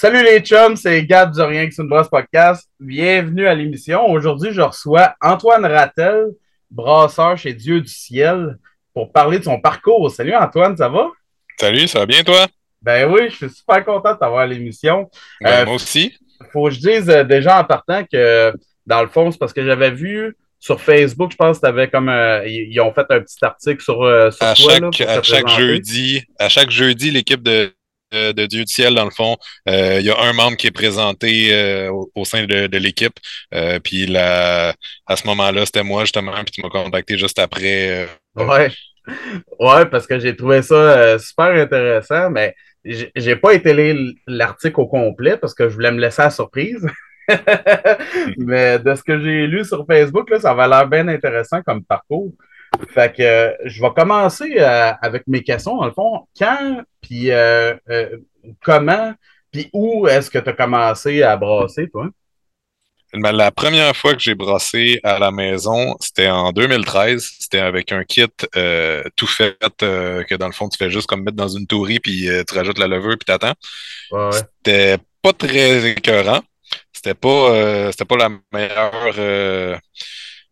Salut les chums, c'est Gab du Rien que c'est une brosse podcast. Bienvenue à l'émission. Aujourd'hui, je reçois Antoine Rattel, brasseur chez Dieu du ciel, pour parler de son parcours. Salut Antoine, ça va? Salut, ça va bien toi? Ben oui, je suis super content de t'avoir à l'émission. Ben, euh, moi aussi. Faut que je dise euh, déjà en partant que dans le fond, c'est parce que j'avais vu sur Facebook, je pense que avais comme euh, ils ont fait un petit article sur, sur à chaque, à chaque jeudi, à chaque jeudi, l'équipe de, de Dieu du ciel, dans le fond, il y a un membre qui est présenté au, sein de, l'équipe. puis là, à ce moment-là, c'était moi justement, puis tu m'as contacté juste après. ouais. Ouais, parce que j'ai trouvé ça super intéressant, mais j'ai pas été l'article au complet parce que je voulais me laisser à surprise. Mais de ce que j'ai lu sur Facebook, là, ça va l'air bien intéressant comme parcours. Fait que euh, je vais commencer euh, avec mes questions, dans le fond. Quand, puis euh, comment, puis où est-ce que tu as commencé à brasser, toi? La première fois que j'ai brassé à la maison, c'était en 2013. C'était avec un kit tout fait que dans le fond, tu fais juste comme mettre dans une tourie, puis tu rajoutes la levure, puis t'attends. Ouais, C'était pas très écœurant. C'était pas c'était pas la meilleure.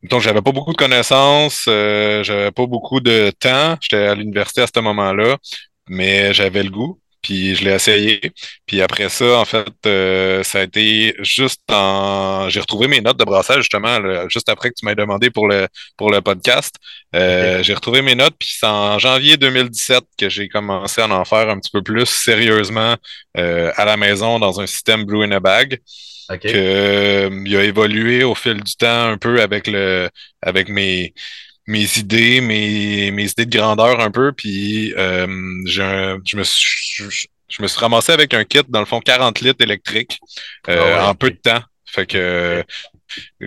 Donc, j'avais pas beaucoup de connaissances, j'avais pas beaucoup de temps. J'étais à l'université à ce moment-là, mais j'avais le goût. Puis je l'ai essayé. Puis après ça, en fait, euh, ça a été juste en. J'ai retrouvé mes notes de brassage, justement, juste après que tu m'aies demandé pour le pour le podcast. Euh, j'ai retrouvé mes notes, puis c'est en janvier 2017 que j'ai commencé à en faire un petit peu plus sérieusement euh, à la maison dans un système Blue in a Bag. Que, il a évolué au fil du temps un peu avec le avec mes mes idées, mes, mes idées de grandeur un peu, puis euh, je, me suis, je, me suis ramassé avec un kit, dans le fond, 40 litres électrique euh, ah en peu de temps. Fait que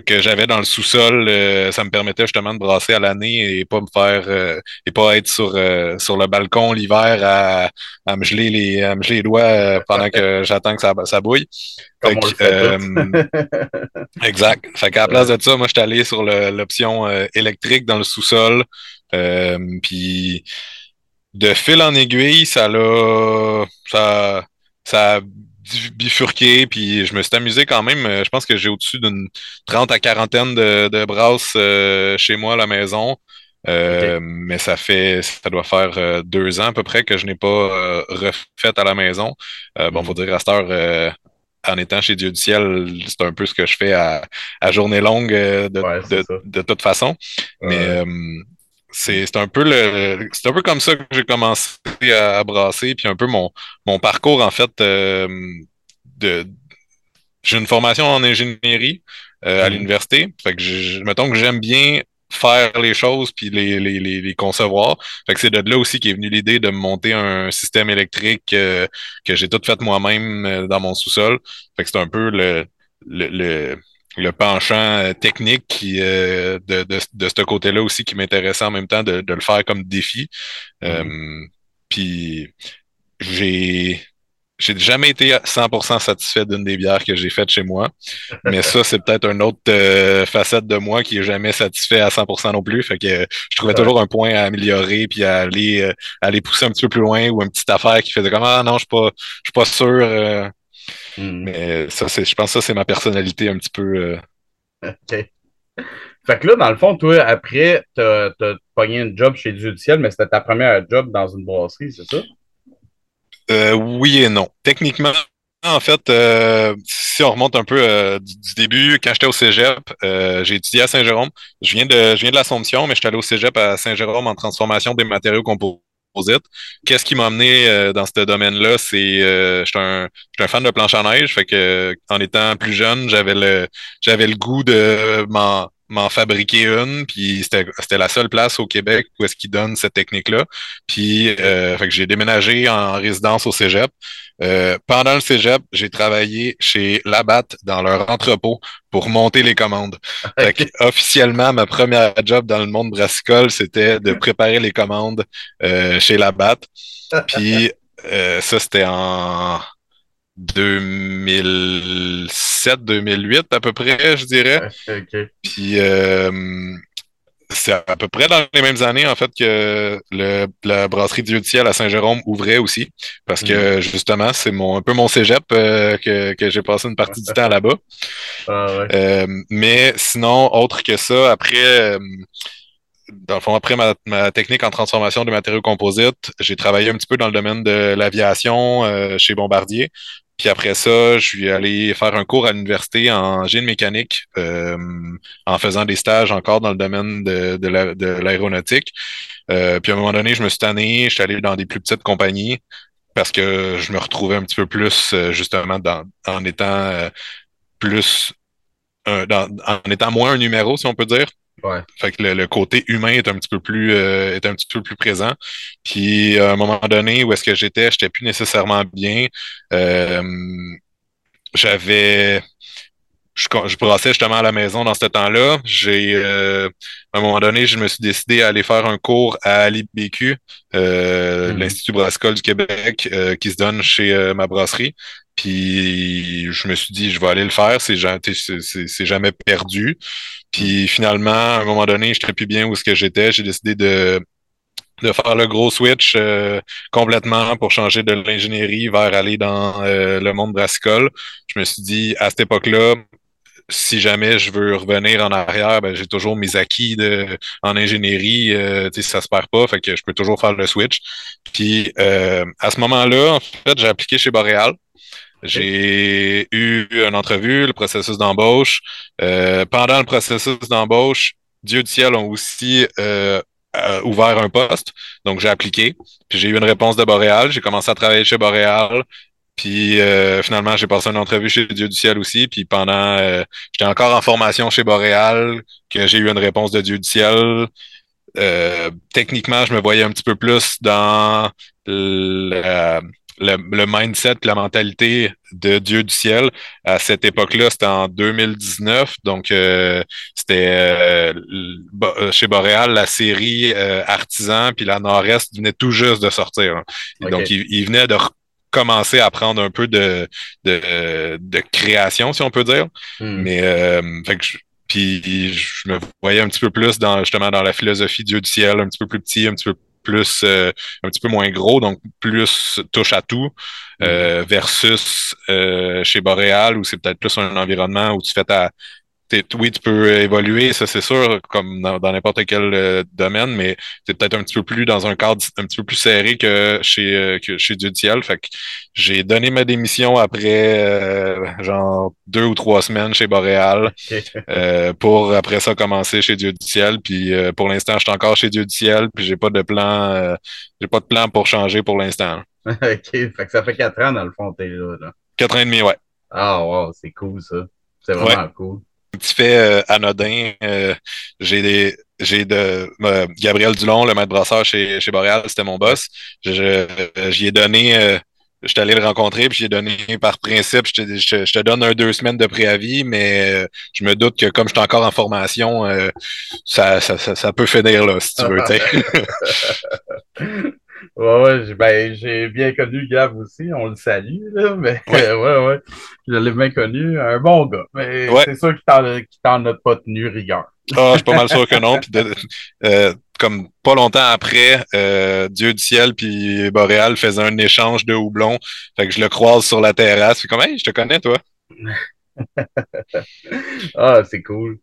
que j'avais dans le sous-sol, euh, ça me permettait justement de brasser à l'année et pas me faire euh, et pas être sur euh, sur le balcon l'hiver à, à me geler les à me geler les doigts pendant que j'attends que ça, ça bouille. exact. Fait qu'à la place de ça, moi je suis allé sur l'option électrique dans le sous-sol. Puis de fil en aiguille, ça l'a ça ça bifurqué, puis je me suis amusé quand même. Euh, je pense que j'ai au-dessus d'une 30 à quarantaine de, de brasses euh, chez moi à la maison. Euh, mais ça fait, ça doit faire deux ans à peu près que je n'ai pas refait à la maison. Bon, faut mm. dire à cette heure, en étant chez Dieu du ciel, c'est un peu ce que je fais à, à journée longue de, de, de, toute façon. Mais c'est un peu le c'est un peu comme ça que j'ai commencé à, brasser puis un peu mon mon parcours en fait euh, de j'ai une formation en ingénierie euh, à mm. l'université fait que je mettons que j'aime bien faire les choses puis les, les, les, concevoir. Fait que c'est de là aussi qu'est venue l'idée de monter un système électrique euh, que j'ai tout fait moi-même dans mon sous-sol. Fait que c'est un peu le, le le penchant euh, technique qui, euh, de, de, de ce côté-là aussi qui m'intéressait en même temps de, de le faire comme défi. Mm-hmm. Euh, puis j'ai j'ai jamais été 100% satisfait d'une des bières que j'ai faites chez moi, mais ça c'est peut-être une autre facette de moi qui est jamais satisfait à 100% non plus. Fait que je trouvais toujours un point à améliorer puis à aller aller pousser un petit peu plus loin ou une petite affaire qui faisait comme ah non je suis pas je suis pas sûr Hmm. Mais ça, c'est, je pense que ça, c'est ma personnalité un petit peu. Euh. OK. Fait que là, dans le fond, toi, après, t'as, as pogné un job chez du ciel, mais c'était ta première job dans une brasserie, c'est ça? Euh, oui et non. Techniquement, en fait, euh, si on remonte un peu du, début, quand j'étais au Cégep, j'ai étudié à Saint-Jérôme. Je viens de, je viens de l'Assomption, mais j'étais allé au Cégep à Saint-Jérôme en transformation des matériaux composés Qu'est-ce qui m'a amené euh, dans ce domaine-là? C'est euh, j'étais un, un, fan de planche à neige, fait que en étant plus jeune, j'avais le j'avais le goût de m'en fabriquer une, puis c'était la seule place au Québec où est-ce qu'ils donnent cette technique-là. Puis euh, fait que j'ai déménagé en résidence au Cégep. Euh, pendant le cégep, j'ai travaillé chez Labatt dans leur entrepôt pour monter les commandes. officiellement, ma première job dans le monde brassicole, c'était de préparer les commandes euh, chez Labatt. Puis euh, ça, c'était en 2007-2008 à peu près, je dirais. Puis c'est à peu près dans les mêmes années, en fait, que le, la brasserie Dieu du ciel à Saint-Jérôme ouvrait aussi. Parce que, mm. justement, c'est mon, un peu mon cégep euh, que, que j'ai passé une partie du temps là-bas. Ah, ouais. euh, mais sinon, autre que ça, après, euh, dans le fond, après ma, ma, technique en transformation de matériaux composites, j'ai travaillé un petit peu dans le domaine de l'aviation chez Bombardier. Puis après ça, je suis allé faire un cours à l'université en génie mécanique euh, en faisant des stages encore dans le domaine de, de l'aéronautique. Euh, puis à un moment donné, je me suis tanné, je suis allé dans des plus petites compagnies parce que je me retrouvais un petit peu plus euh, justement dans, en étant euh, plus dans, en étant moins un numéro, si on peut dire. Ouais. Fait que le, côté humain est un petit peu plus euh, est un petit peu plus présent. Puis à un moment donné où est-ce que j'étais, j'étais plus nécessairement bien. Euh, j'avais je, je brassais justement à la maison dans ce temps-là. J'ai euh, à un moment donné, je me suis décidé à aller faire un cours à l'IBQ, euh, mm-hmm. l'Institut brassicole du Québec, euh, qui se donne chez ma brasserie. Puis je me suis dit, je vais aller le faire, c'est jamais perdu. Puis finalement, à un moment donné, je ne plus bien où ce que j'étais. J'ai décidé de, de faire le gros switch euh, complètement pour changer de l'ingénierie vers aller dans euh, le monde brassicole. Je me suis dit, à cette époque-là, si jamais je veux revenir en arrière, ben, j'ai toujours mes acquis de, en ingénierie, euh, ça se perd pas, fait que je peux toujours faire le switch. Puis euh, à ce moment-là, en fait, j'ai appliqué chez Boréal. J'ai eu une entrevue, le processus d'embauche. Euh, pendant le processus d'embauche, Dieu du ciel ont aussi euh, euh, ouvert un poste. Donc, j'ai appliqué. Puis j'ai eu une réponse de Boréal. J'ai commencé à travailler chez Boréal. Puis finalement, j'ai passé une entrevue chez Dieu du ciel aussi. Puis pendant, j'étais encore en formation chez Boréal, que j'ai eu une réponse de Dieu du ciel. techniquement, je me voyais un petit peu plus dans le, le, mindset, la mentalité de Dieu du ciel à cette époque-là, c'était en 2019. Donc, euh, c'était euh, euh, chez Boréal, la série Artisan, puis la Nord-Est venait tout juste de sortir. Hein. Donc, il, venait de commencer à prendre un peu de, de, de création, si on peut dire. Hmm. Mais fait que puis je me voyais un petit peu plus dans justement dans la philosophie Dieu du ciel, un petit peu plus petit, un petit peu plus euh, un petit peu moins gros, donc plus touche à tout, euh, mm. versus euh, chez Boréal où c'est peut-être plus un environnement où tu fais ta oui, tu peux évoluer, ça c'est sûr, comme dans n'importe quel euh, domaine, mais c'est peut-être un petit peu plus dans un cadre un petit peu plus serré que chez euh, que chez Dieu ciel. Fait que j'ai donné ma démission après euh, genre deux ou trois semaines chez Boréal pour après ça commencer chez Dieu du ciel. Puis pour l'instant, je suis encore chez Dieu du ciel, puis j'ai pas de plan, j'ai pas de plan pour changer pour l'instant. OK, fait que ça fait quatre ans dans le fond, t'es là, là. Quatre ans et demi, ouais. Ah wow, c'est cool ça. C'est vraiment cool petit fait euh, anodin, euh, j'ai des j'ai de euh, Gabriel Dulon, le maître brasseur chez, chez Boréal, c'était mon boss. Je, j'y ai donné, euh, j'étais allé le rencontrer, puis j'ai donné par principe, je te, je, te donne un deux semaines de préavis, mais je me doute que comme je suis encore en formation, ça, ça, ça, ça, peut finir là, si tu veux. Ouais, ouais, ben, j'ai bien connu Gab aussi, on le salue, là, mais ouais, ouais, ouais je l'ai bien connu, un bon gars, mais c'est sûr qu'il t'en a pas tenu rigueur. Ah, je suis pas mal sûr que non. Puis euh, comme pas longtemps après, euh, Dieu du ciel puis Boréal faisaient un échange de houblon. Fait que je le croise sur la terrasse. Puis comme, hey, je te connais, toi. ah, c'est cool.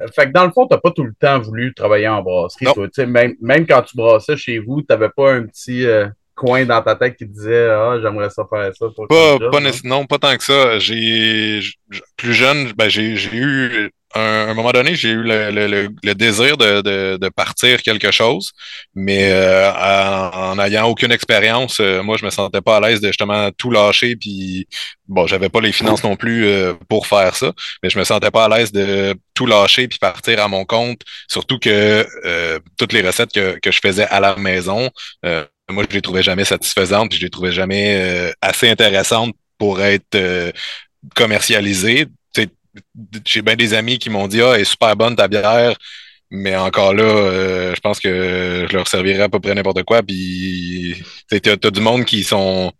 Euh, fait que dans le fond, tu n'as pas tout le temps voulu travailler en brasserie. Toi, même, même quand tu brassais chez vous, tu n'avais pas un petit euh, coin dans ta tête qui disait Ah, j'aimerais ça faire ça pour pas, pas Non, pas tant que ça. J'ai plus jeune, ben, j'ai eu un, un, moment donné, j'ai eu le, le, le désir de, de, de, partir quelque chose, mais euh, en n'ayant aucune expérience, euh, moi, je me sentais pas à l'aise de justement tout lâcher. Puis, bon, j'avais pas les finances non plus euh, pour faire ça, mais je me sentais pas à l'aise de tout lâcher puis partir à mon compte. Surtout que toutes les recettes que, que je faisais à la maison, moi, je les trouvais jamais satisfaisantes, puis je les trouvais jamais assez intéressantes pour être commercialisées j'ai bien des amis qui m'ont dit Ah, est super bonne ta bière, mais encore là, euh, je pense que je leur servirais à peu près n'importe quoi. Puis tu as, du monde qui sont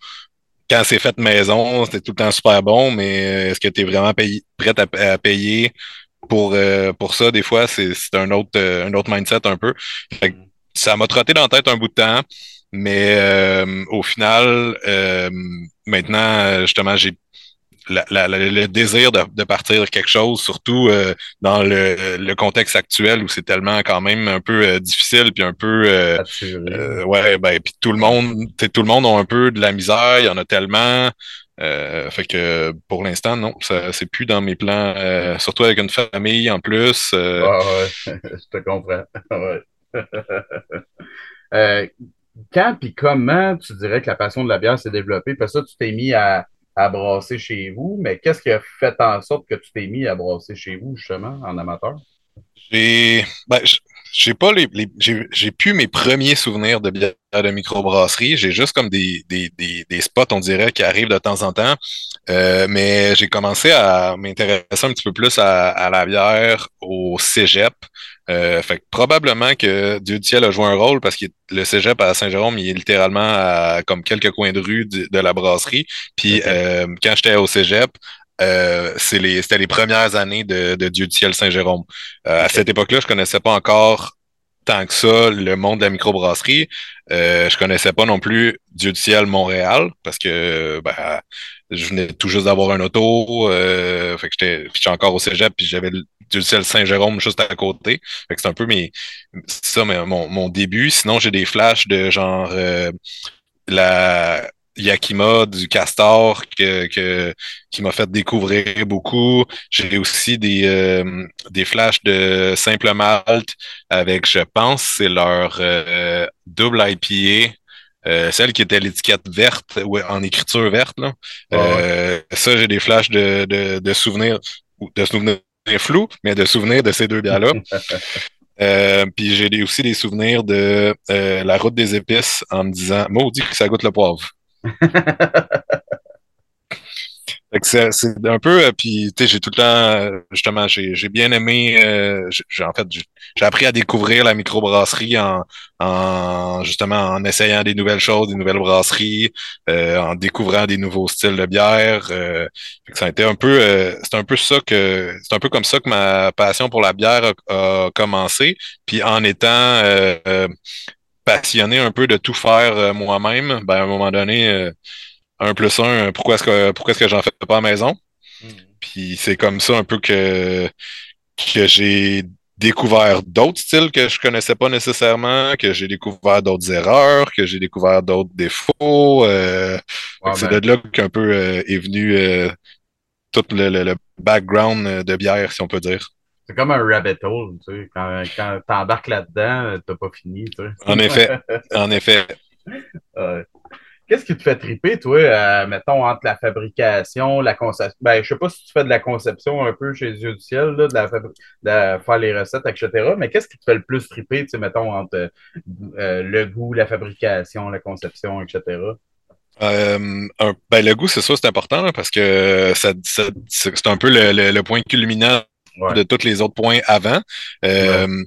quand c'est fait maison, c'est tout le temps super bon, mais est-ce que tu es vraiment payé, prêt à, payer pour, euh, pour ça, des fois, c'est un autre, euh, un autre mindset un peu. ça m'a trotté dans la tête un bout de temps, mais euh, au final, maintenant, justement, j'ai le désir de, de, partir quelque chose, surtout dans le, le, contexte actuel où c'est tellement quand même un peu difficile puis un peu ouais ben puis tout le monde tout le monde a un peu de la misère, il y en a tellement euh, fait que pour l'instant, non, ça c'est plus dans mes plans, euh, surtout avec une famille en plus. Euh... Ah ouais, je te comprends. Ouais. quand puis comment tu dirais que la passion de la bière s'est développée? Parce que ça, tu t'es mis à, à, brasser chez vous, mais qu'est-ce qui a fait en sorte que tu t'es mis à brasser chez vous, justement, en amateur? J'ai ben, j'ai pas les, j'ai plus mes premiers souvenirs de bière de microbrasserie. J'ai juste comme des, des, spots, on dirait, qui arrivent de temps en temps. Euh, mais j'ai commencé à m'intéresser un petit peu plus à, à la bière au cégep. Euh, fait que probablement que Dieu du ciel a joué un rôle parce que le cégep à Saint-Jérôme, il est littéralement à comme quelques coins de rue de, la brasserie. Puis euh, quand j'étais au cégep, euh, c'était les premières années de, de Dieu du ciel Saint-Jérôme. Euh, à cette époque-là, je connaissais pas encore tant que ça le monde de la microbrasserie. Euh, je connaissais pas non plus Dieu du ciel Montréal parce que ben, je venais tout juste d'avoir un auto. Euh, fait que j'étais encore au cégep puis j'avais du ciel Saint-Jérôme juste à côté. Fait que c'est un peu mes ça mais mon, mon début. Sinon j'ai des flashs de genre euh, la Yakima du Castor que, que qui m'a fait découvrir beaucoup. J'ai aussi des, euh, des flashs de simple malt avec, je pense, c'est leur euh, double IPA. Euh, celle qui était l'étiquette verte, ou en écriture verte. Là. ça, j'ai des flashs de, de, de souvenirs, de souvenirs flous, mais de souvenirs de ces deux bières-là. puis j'ai aussi des souvenirs de la route des épices en me disant Maudit que ça goûte le poivre. c'est un peu, euh, puis tu sais, j'ai tout le temps, euh, justement, j'ai bien aimé, euh, j'ai en fait, j'ai appris à découvrir la microbrasserie en, en justement en essayant des nouvelles choses, des nouvelles brasseries, en découvrant des nouveaux styles de bière. ça a été un peu, c'est un peu ça que, c'est un peu comme ça que ma passion pour la bière a, a commencé. Puis en étant passionné un peu de tout faire euh, moi-même, ben à un moment donné, euh, un plus un, pourquoi est-ce que pourquoi est-ce que j'en fais pas à la maison? Hmm. Puis c'est comme ça un peu que, que j'ai découvert d'autres styles que je connaissais pas nécessairement, que j'ai découvert d'autres erreurs, que j'ai découvert d'autres défauts. Euh, c'est ben. de là qu'un peu est venu tout le, le, background de bière, si on peut dire. C'est comme un rabbit hole, tu sais. Quand, quand t'embarques là-dedans, t'as pas fini, tu sais. En effet, en effet. Qu'est-ce qui te fait triper, toi, euh, mettons, entre la fabrication, la conception? Ben, je sais pas si tu fais de la conception un peu chez Dieu du ciel, là, de, la faire les recettes, etc. Mais qu'est-ce qui te fait le plus triper, tu sais, mettons, entre euh, le goût, la fabrication, la conception, etc.? Euh, ben, le goût, c'est ça, c'est important parce que ça, c'est un peu le, le, le point culminant de tous les autres points avant. Euh,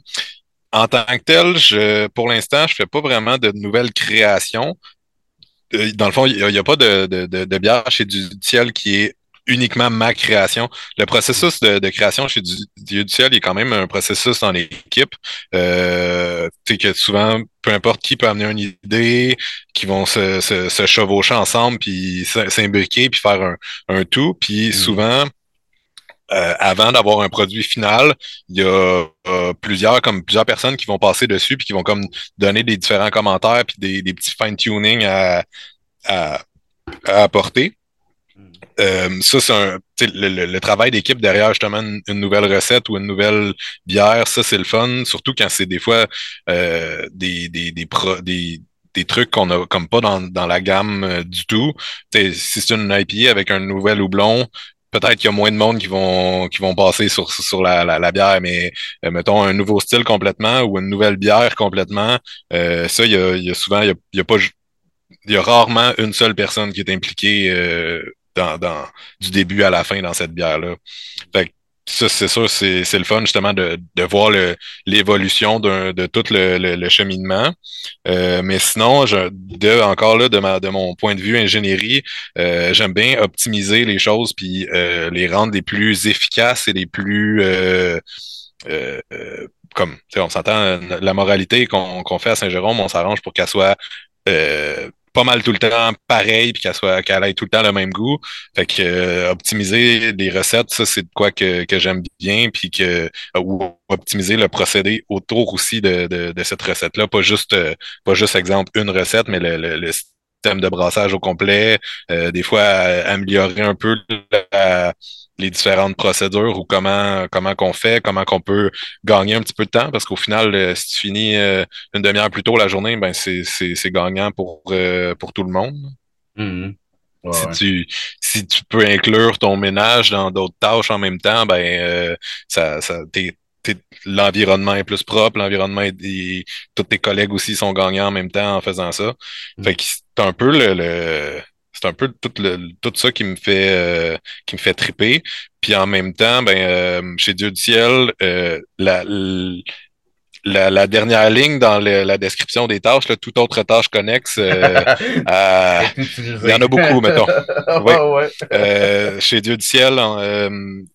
en tant que tel, je, pour l'instant, je fais pas vraiment de nouvelles créations. Euh, dans le fond, il n'y a, pas de, de, de, bière chez du ciel qui est uniquement ma création. Le processus de, création chez du, du ciel est quand même un processus en équipe. Euh, tu sais que souvent, peu importe qui peut amener une idée, qui vont se, se, se chevaucher ensemble, puis s'imbriquer, puis faire un, un tout. Puis mm. souvent, euh, avant d'avoir un produit final, il y a euh, plusieurs comme plusieurs personnes qui vont passer dessus puis qui vont comme donner des différents commentaires puis des, des petits fine tuning à, à, apporter. Hmm. Euh, ça, c'est un le, le, travail d'équipe derrière justement une, nouvelle recette ou une nouvelle bière, ça c'est le fun, surtout quand c'est des fois des, des, des, pro, des, des trucs qu'on a comme pas dans, dans la gamme du tout. si c'est une IPA avec un nouvel houblon, peut-être qu'il y a moins de monde qui vont qui vont passer sur, sur la, la, bière, mais euh, mettons un nouveau style complètement ou une nouvelle bière complètement, euh, ça, il y a, y a, souvent, il y a, y a, pas il y a rarement une seule personne qui est impliquée euh, dans, dans du début à la fin dans cette bière-là. Fait ça, c'est sûr, c'est, le fun justement de, de voir le, l'évolution de, tout le, le, cheminement. Euh, mais sinon, je, de, encore là, de, ma, de mon point de vue ingénierie, euh, j'aime bien optimiser les choses puis euh, les rendre les plus efficaces et les plus euh, euh, comme on s'entend la moralité qu'on, qu'on fait à Saint-Jérôme, on s'arrange pour qu'elle soit pas mal tout le temps pareil puis qu'elle soit qu'elle ait tout le temps le même goût. Fait que euh, optimiser des recettes, ça c'est de quoi que, que j'aime bien puis que ou optimiser le procédé autour aussi de, de, de cette recette là, pas juste euh, pas juste exemple une recette mais le, le, le système de brassage au complet, euh, des fois améliorer un peu la, les différentes procédures ou comment comment qu'on fait, comment qu'on peut gagner un petit peu de temps parce qu'au final, euh, si tu finis euh, une demi-heure plus tôt la journée, ben c'est gagnant pour euh, pour tout le monde. Mm-hmm. si tu si tu peux inclure ton ménage dans d'autres tâches en même temps, ben ça ça l'environnement est plus propre, l'environnement est, tous tes collègues aussi sont gagnants en même temps en faisant ça. Mm-hmm. Fait que c'est un peu le c'est un peu tout, le, tout ça qui me fait euh, qui me fait triper. Puis en même temps, ben euh, chez Dieu du ciel, euh, la, la, la, dernière ligne dans le, la description des tâches, là, toute autre tâche connexe, euh, il y en a beaucoup, mettons. Oui. ouais. euh, chez Dieu du ciel, euh,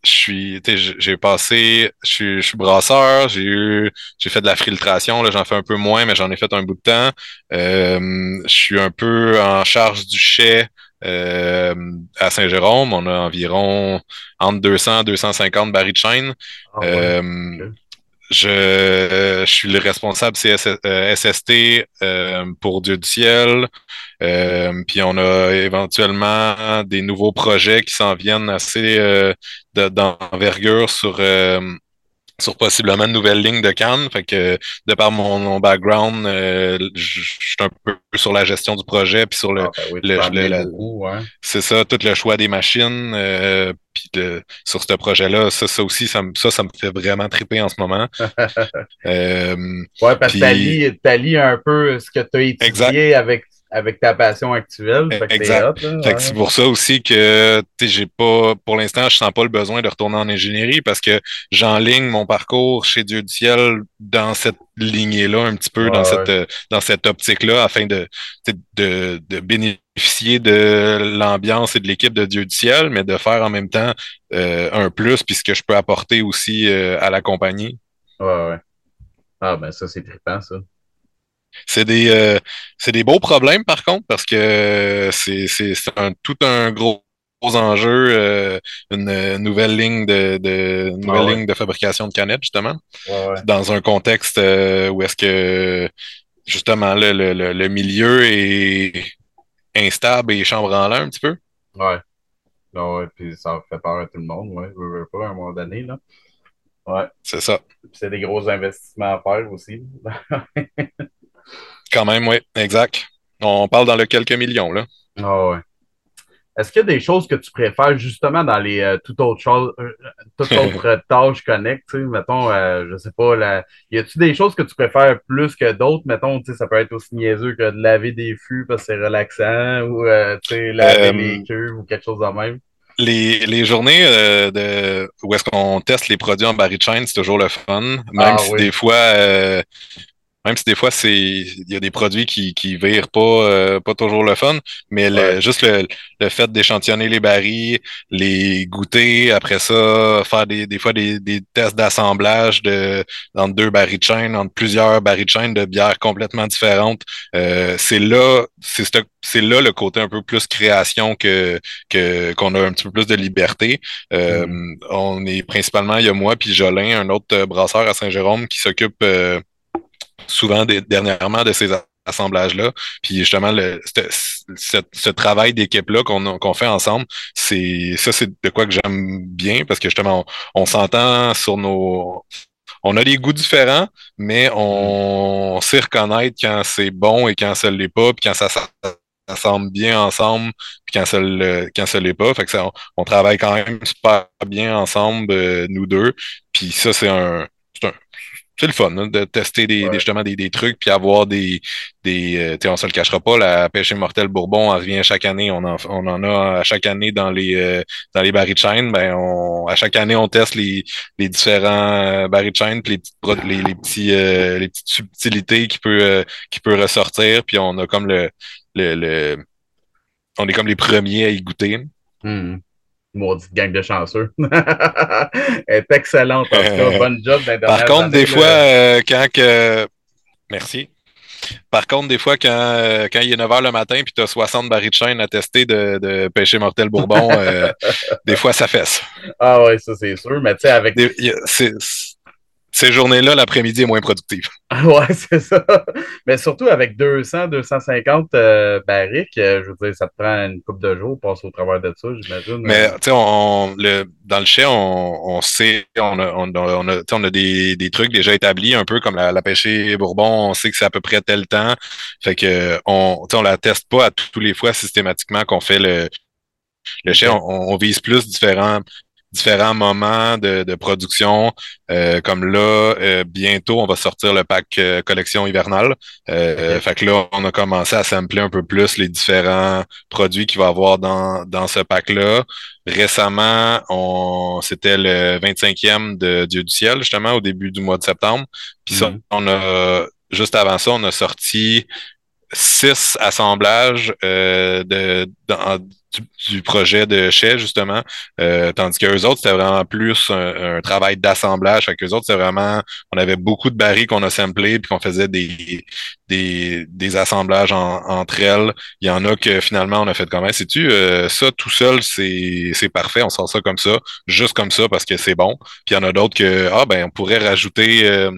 je suis, j'ai passé, je suis, brasseur, j'ai eu, j'ai fait de la filtration, là, j'en fais un peu moins, mais j'en ai fait un bout de temps. Euh, je suis un peu en charge du chai. Euh, à Saint-Jérôme, on a environ entre 200 et 250 barils de chaîne. Ah euh, je, je, suis le responsable SST euh, euh, pour Dieu du ciel. Euh, puis on a éventuellement des nouveaux projets qui s'en viennent assez euh, d'envergure sur sur possiblement une nouvelle ligne de Cannes. Fait que de par mon, background, euh, je suis un peu sur la gestion du projet, puis sur le, ah, ben c'est ça, tout le choix des machines, euh, puis sur ce projet-là, ça, ça aussi, ça, ça, ça me fait vraiment triper en ce moment. euh, ouais, parce que t'allies un peu ce que tu as étudié avec avec ta passion actuelle. exact. C'est pour ça aussi que j'ai pas, pour l'instant, je sens pas le besoin de retourner en ingénierie parce que j'enligne mon parcours chez Dieu du ciel dans cette lignée-là, un petit peu dans cette dans cette optique-là, afin de, de, de bénéficier de l'ambiance et de l'équipe de Dieu du ciel, mais de faire en même temps euh, un plus, puis ce que je peux apporter aussi euh, à la compagnie. Ouais, ouais. Ah ben ça, c'est trippant, ça. C'est des, euh, c'est des beaux problèmes, par contre, parce que c'est, c'est, un, tout un gros enjeu, euh, une nouvelle ligne de, de nouvelle ligne de fabrication de canettes, justement, dans un contexte euh, où est-ce que justement le, le, le, milieu est instable et chambre en l'air un petit peu. Ouais. Non, ouais, puis ça fait peur à tout le monde, ouais. Je veux pas à un moment donné, là. Ouais. C'est ça. c'est des gros investissements à faire aussi. Quand même, oui, exact. On parle dans le quelques millions, là. Ah ouais. Est-ce qu'il y a des choses que tu préfères justement dans les euh, toutes autres choses, euh, toutes autres tâches connectes, mettons, euh, je sais pas, la... y a-tu des choses que tu préfères plus que d'autres, mettons, tu sais, ça peut être aussi niaiseux que de laver des fûts parce que c'est relaxant ou euh, tu sais, laver les cuves ou quelque chose de même? Les, les journées de où est-ce qu'on teste les produits en barry chain, c'est toujours le fun, même ah si des fois même si des fois c'est il y a des produits qui qui virent pas euh, pas toujours le fun, mais le, juste le, le fait d'échantillonner les barils, les goûter, après ça faire des, des fois des, des tests d'assemblage de entre deux barils de chaîne, entre plusieurs barils de chaîne de bières complètement différentes, euh, c'est là c'est c'est là le côté un peu plus création que que qu'on a un petit peu plus de liberté. Euh, mm. On est principalement il y a moi puis Jolin, un autre brasseur à Saint-Jérôme qui s'occupe souvent dernièrement de ces assemblages-là. Puis justement, le, ce, ce, travail d'équipe-là qu'on qu'on fait ensemble, c'est ça, c'est de quoi que j'aime bien parce que justement, on, s'entend sur nos. On a des goûts différents, mais on, sait reconnaître quand c'est bon et quand ça l'est pas, puis quand ça, ça s'assemble bien ensemble, puis quand ça le, quand ça l'est pas. Fait que ça, on, travaille quand même super bien ensemble, euh, nous deux. Puis ça, c'est un, c'est le fun hein, de tester des, justement des, des, trucs puis avoir des des euh, on se le cachera pas la pêche immortelle Bourbon elle revient chaque année. On en, on en a à chaque année dans les euh, dans les barils de chaîne ben on à chaque année on teste les, les différents euh, barils de chaîne puis les petites les, les petits euh, les petites subtilités qui peut qui peut ressortir. Puis on a comme le le, le on est comme les premiers à y goûter. Hmm maudite gang de chanceux. Elle est excellente, en tout cas. Bonne job Par contre, des fois, euh, quand que. Merci. Par contre, des fois, quand, euh, quand il est 9 h le matin puis tu as 60 barils de chaîne à tester de, de pêcher mortel bourbon, euh, des fois, ça fesse. Ah ouais, ça c'est sûr. Mais tu sais, avec. c'est ces journées-là, l'après-midi est moins productive. ouais, c'est ça. Mais surtout avec 200, 250 euh, barriques, euh, je veux dire, ça te prend une coupe de jours pour passer au travers de ça, j'imagine. Mais tu sais, on, le, dans le chai, on, on sait, on a, on a, on a, on a des, des, trucs déjà établis, un peu comme la, la pêcher bourbon, on sait que c'est à peu près tel temps. Fait que on, on la teste pas à tous les fois systématiquement qu'on fait le, le chai, on, on, vise plus différents différents moments de, de production. Euh, comme là, euh, bientôt, on va sortir le pack euh, collection hivernale. Fait que là, on a commencé à sampler un peu plus les différents produits qu'il va y avoir dans, dans ce pack-là. Récemment, on c'était le 25e de Dieu du ciel, justement, au début du mois de septembre. Puis ça, mm-hmm. on a juste avant ça, on a sorti six assemblages euh, de, du, projet de Chez, justement. Euh, tandis qu'eux autres, c'était vraiment plus un, travail d'assemblage. Fait qu'eux autres, c'était vraiment. On avait beaucoup de barils qu'on a samplés puis qu'on faisait des, des, des assemblages entre elles. Il y en a que finalement on a fait comment? Sais-tu, euh, ça tout seul, c'est, c'est parfait, on sort ça comme ça, juste comme ça parce que c'est bon. Puis il y en a d'autres que ah ben on pourrait rajouter euh,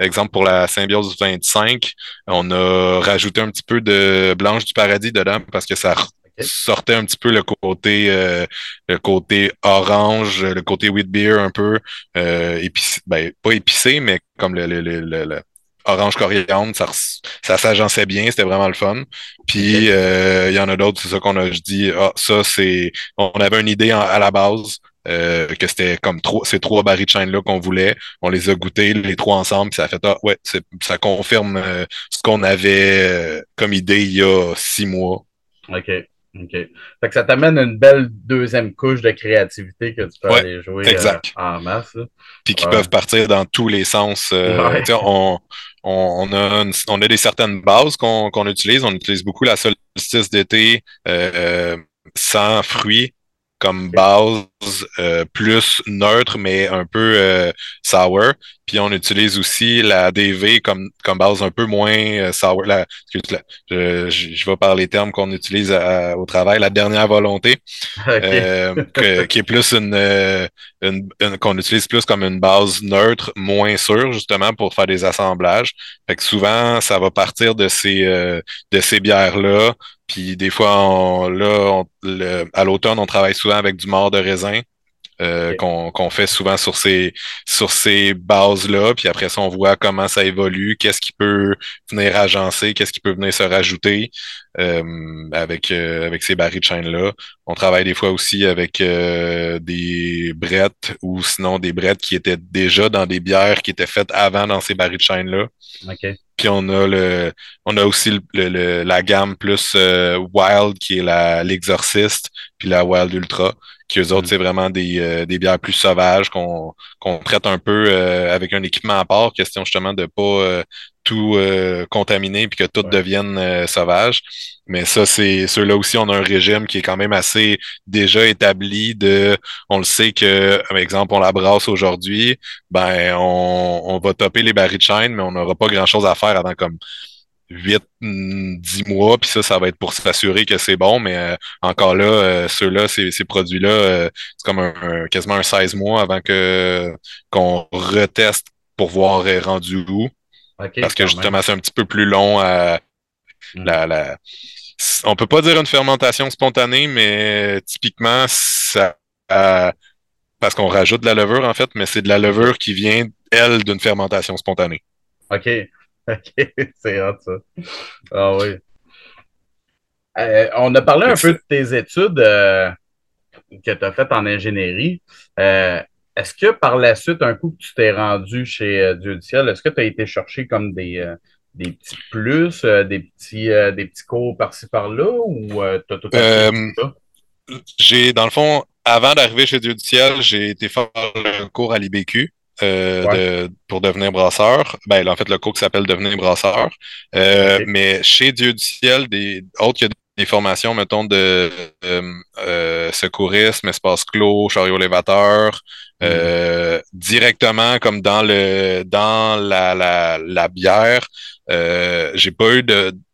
exemple pour la symbiose 25, on a rajouté un petit peu de blanche du paradis dedans parce que ça sortait un petit peu le côté euh, le côté orange, le côté wheat beer un peu euh, épicé, ben pas épicé mais comme le, le, le, le orange coriandre, ça, ça s'agençait bien, c'était vraiment le fun. Puis euh, il y en a d'autres, c'est ça qu'on a dit, ah, ça c'est. On avait une idée à la base. Euh, que c'était comme trois, ces trois barils de chaîne là qu'on voulait. On les a goûtés les trois ensemble, puis ça a fait ah, ouais, ça confirme euh, ce qu'on avait comme idée il y a six mois. OK. OK. Fait que ça t'amène une belle deuxième couche de créativité que tu peux aller jouer en masse. Puis qui peuvent partir dans tous les sens. on, on, a, on a des certaines bases qu'on utilise. On utilise beaucoup la solstice d'été euh, euh, sans fruits comme base euh, plus neutre, mais un peu euh, sour. Puis on utilise aussi la DV comme, comme base un peu moins euh, sour. La, je, je, vais par les termes qu'on utilise au travail, la dernière volonté, qui est plus une, qu'on utilise plus comme une base neutre, moins sûre, justement, pour faire des assemblages. Fait que souvent, ça va partir de ces, de ces bières-là puis des fois, là, à l'automne, on travaille souvent avec du mort de raisin. Euh, qu'on fait souvent sur ces sur ces bases-là. Puis après ça, on voit comment ça évolue, qu'est-ce qui peut venir agencer, qu'est-ce qui peut venir se rajouter euh, avec, euh, avec ces barils de chaîne-là. On travaille des fois aussi avec des brettes ou sinon des brettes qui étaient déjà dans des bières qui étaient faites avant dans ces barils de chaîne-là. Puis on a le, on a aussi le, la gamme plus euh, Wild qui est la l'exorciste, puis la Wild Ultra, qui eux autres mm. c'est vraiment des, euh, des bières plus sauvages qu'on qu'on traite un peu euh, avec un équipement à part, question justement de pas tout euh, contaminé puis que tout devienne euh, sauvage. Mais ça, c'est ceux-là aussi, on a un régime qui est quand même assez déjà établi de on le sait que, par exemple, on la brasse aujourd'hui, ben on, on va topper les barils de chaîne, mais on n'aura pas grand-chose à faire avant comme 8, 10 mois, puis ça, ça va être pour s'assurer que c'est bon, mais euh, encore là, ceux-là, ces, ces produits-là, c'est comme un, quasiment un 16 mois avant que qu'on reteste pour voir rendu où. Parce que justement, c'est un petit peu plus long à hmm. la, la... On peut pas dire une fermentation spontanée, mais typiquement, ça parce qu'on rajoute de la levure, en fait, mais c'est de la levure qui vient, elle, d'une fermentation spontanée. OK. OK. c'est hot, ça. Ah oui. Euh, on a parlé un peu de tes études euh, que tu as faites en ingénierie. Euh, est-ce que par la suite, un coup que tu t'es rendu chez Dieu du ciel, est-ce que tu as été chercher comme des, des petits plus, des petits des petits cours par-ci par-là ou tu as tout Euh, ça? j'ai, dans le fond, avant d'arriver chez Dieu du ciel, j'ai été faire le cours à l'IBQ. Euh, Ouais, de, pour devenir brasseur. Ben, en fait, le cours qui s'appelle Devenir brasseur. Euh, mais chez Dieu du ciel, des autres, il y a des formations, mettons, de euh, euh, secourisme, espace clos, chariot élévateur, Hmm, euh, directement comme dans le dans la, la, la bière. Euh, j'ai pas eu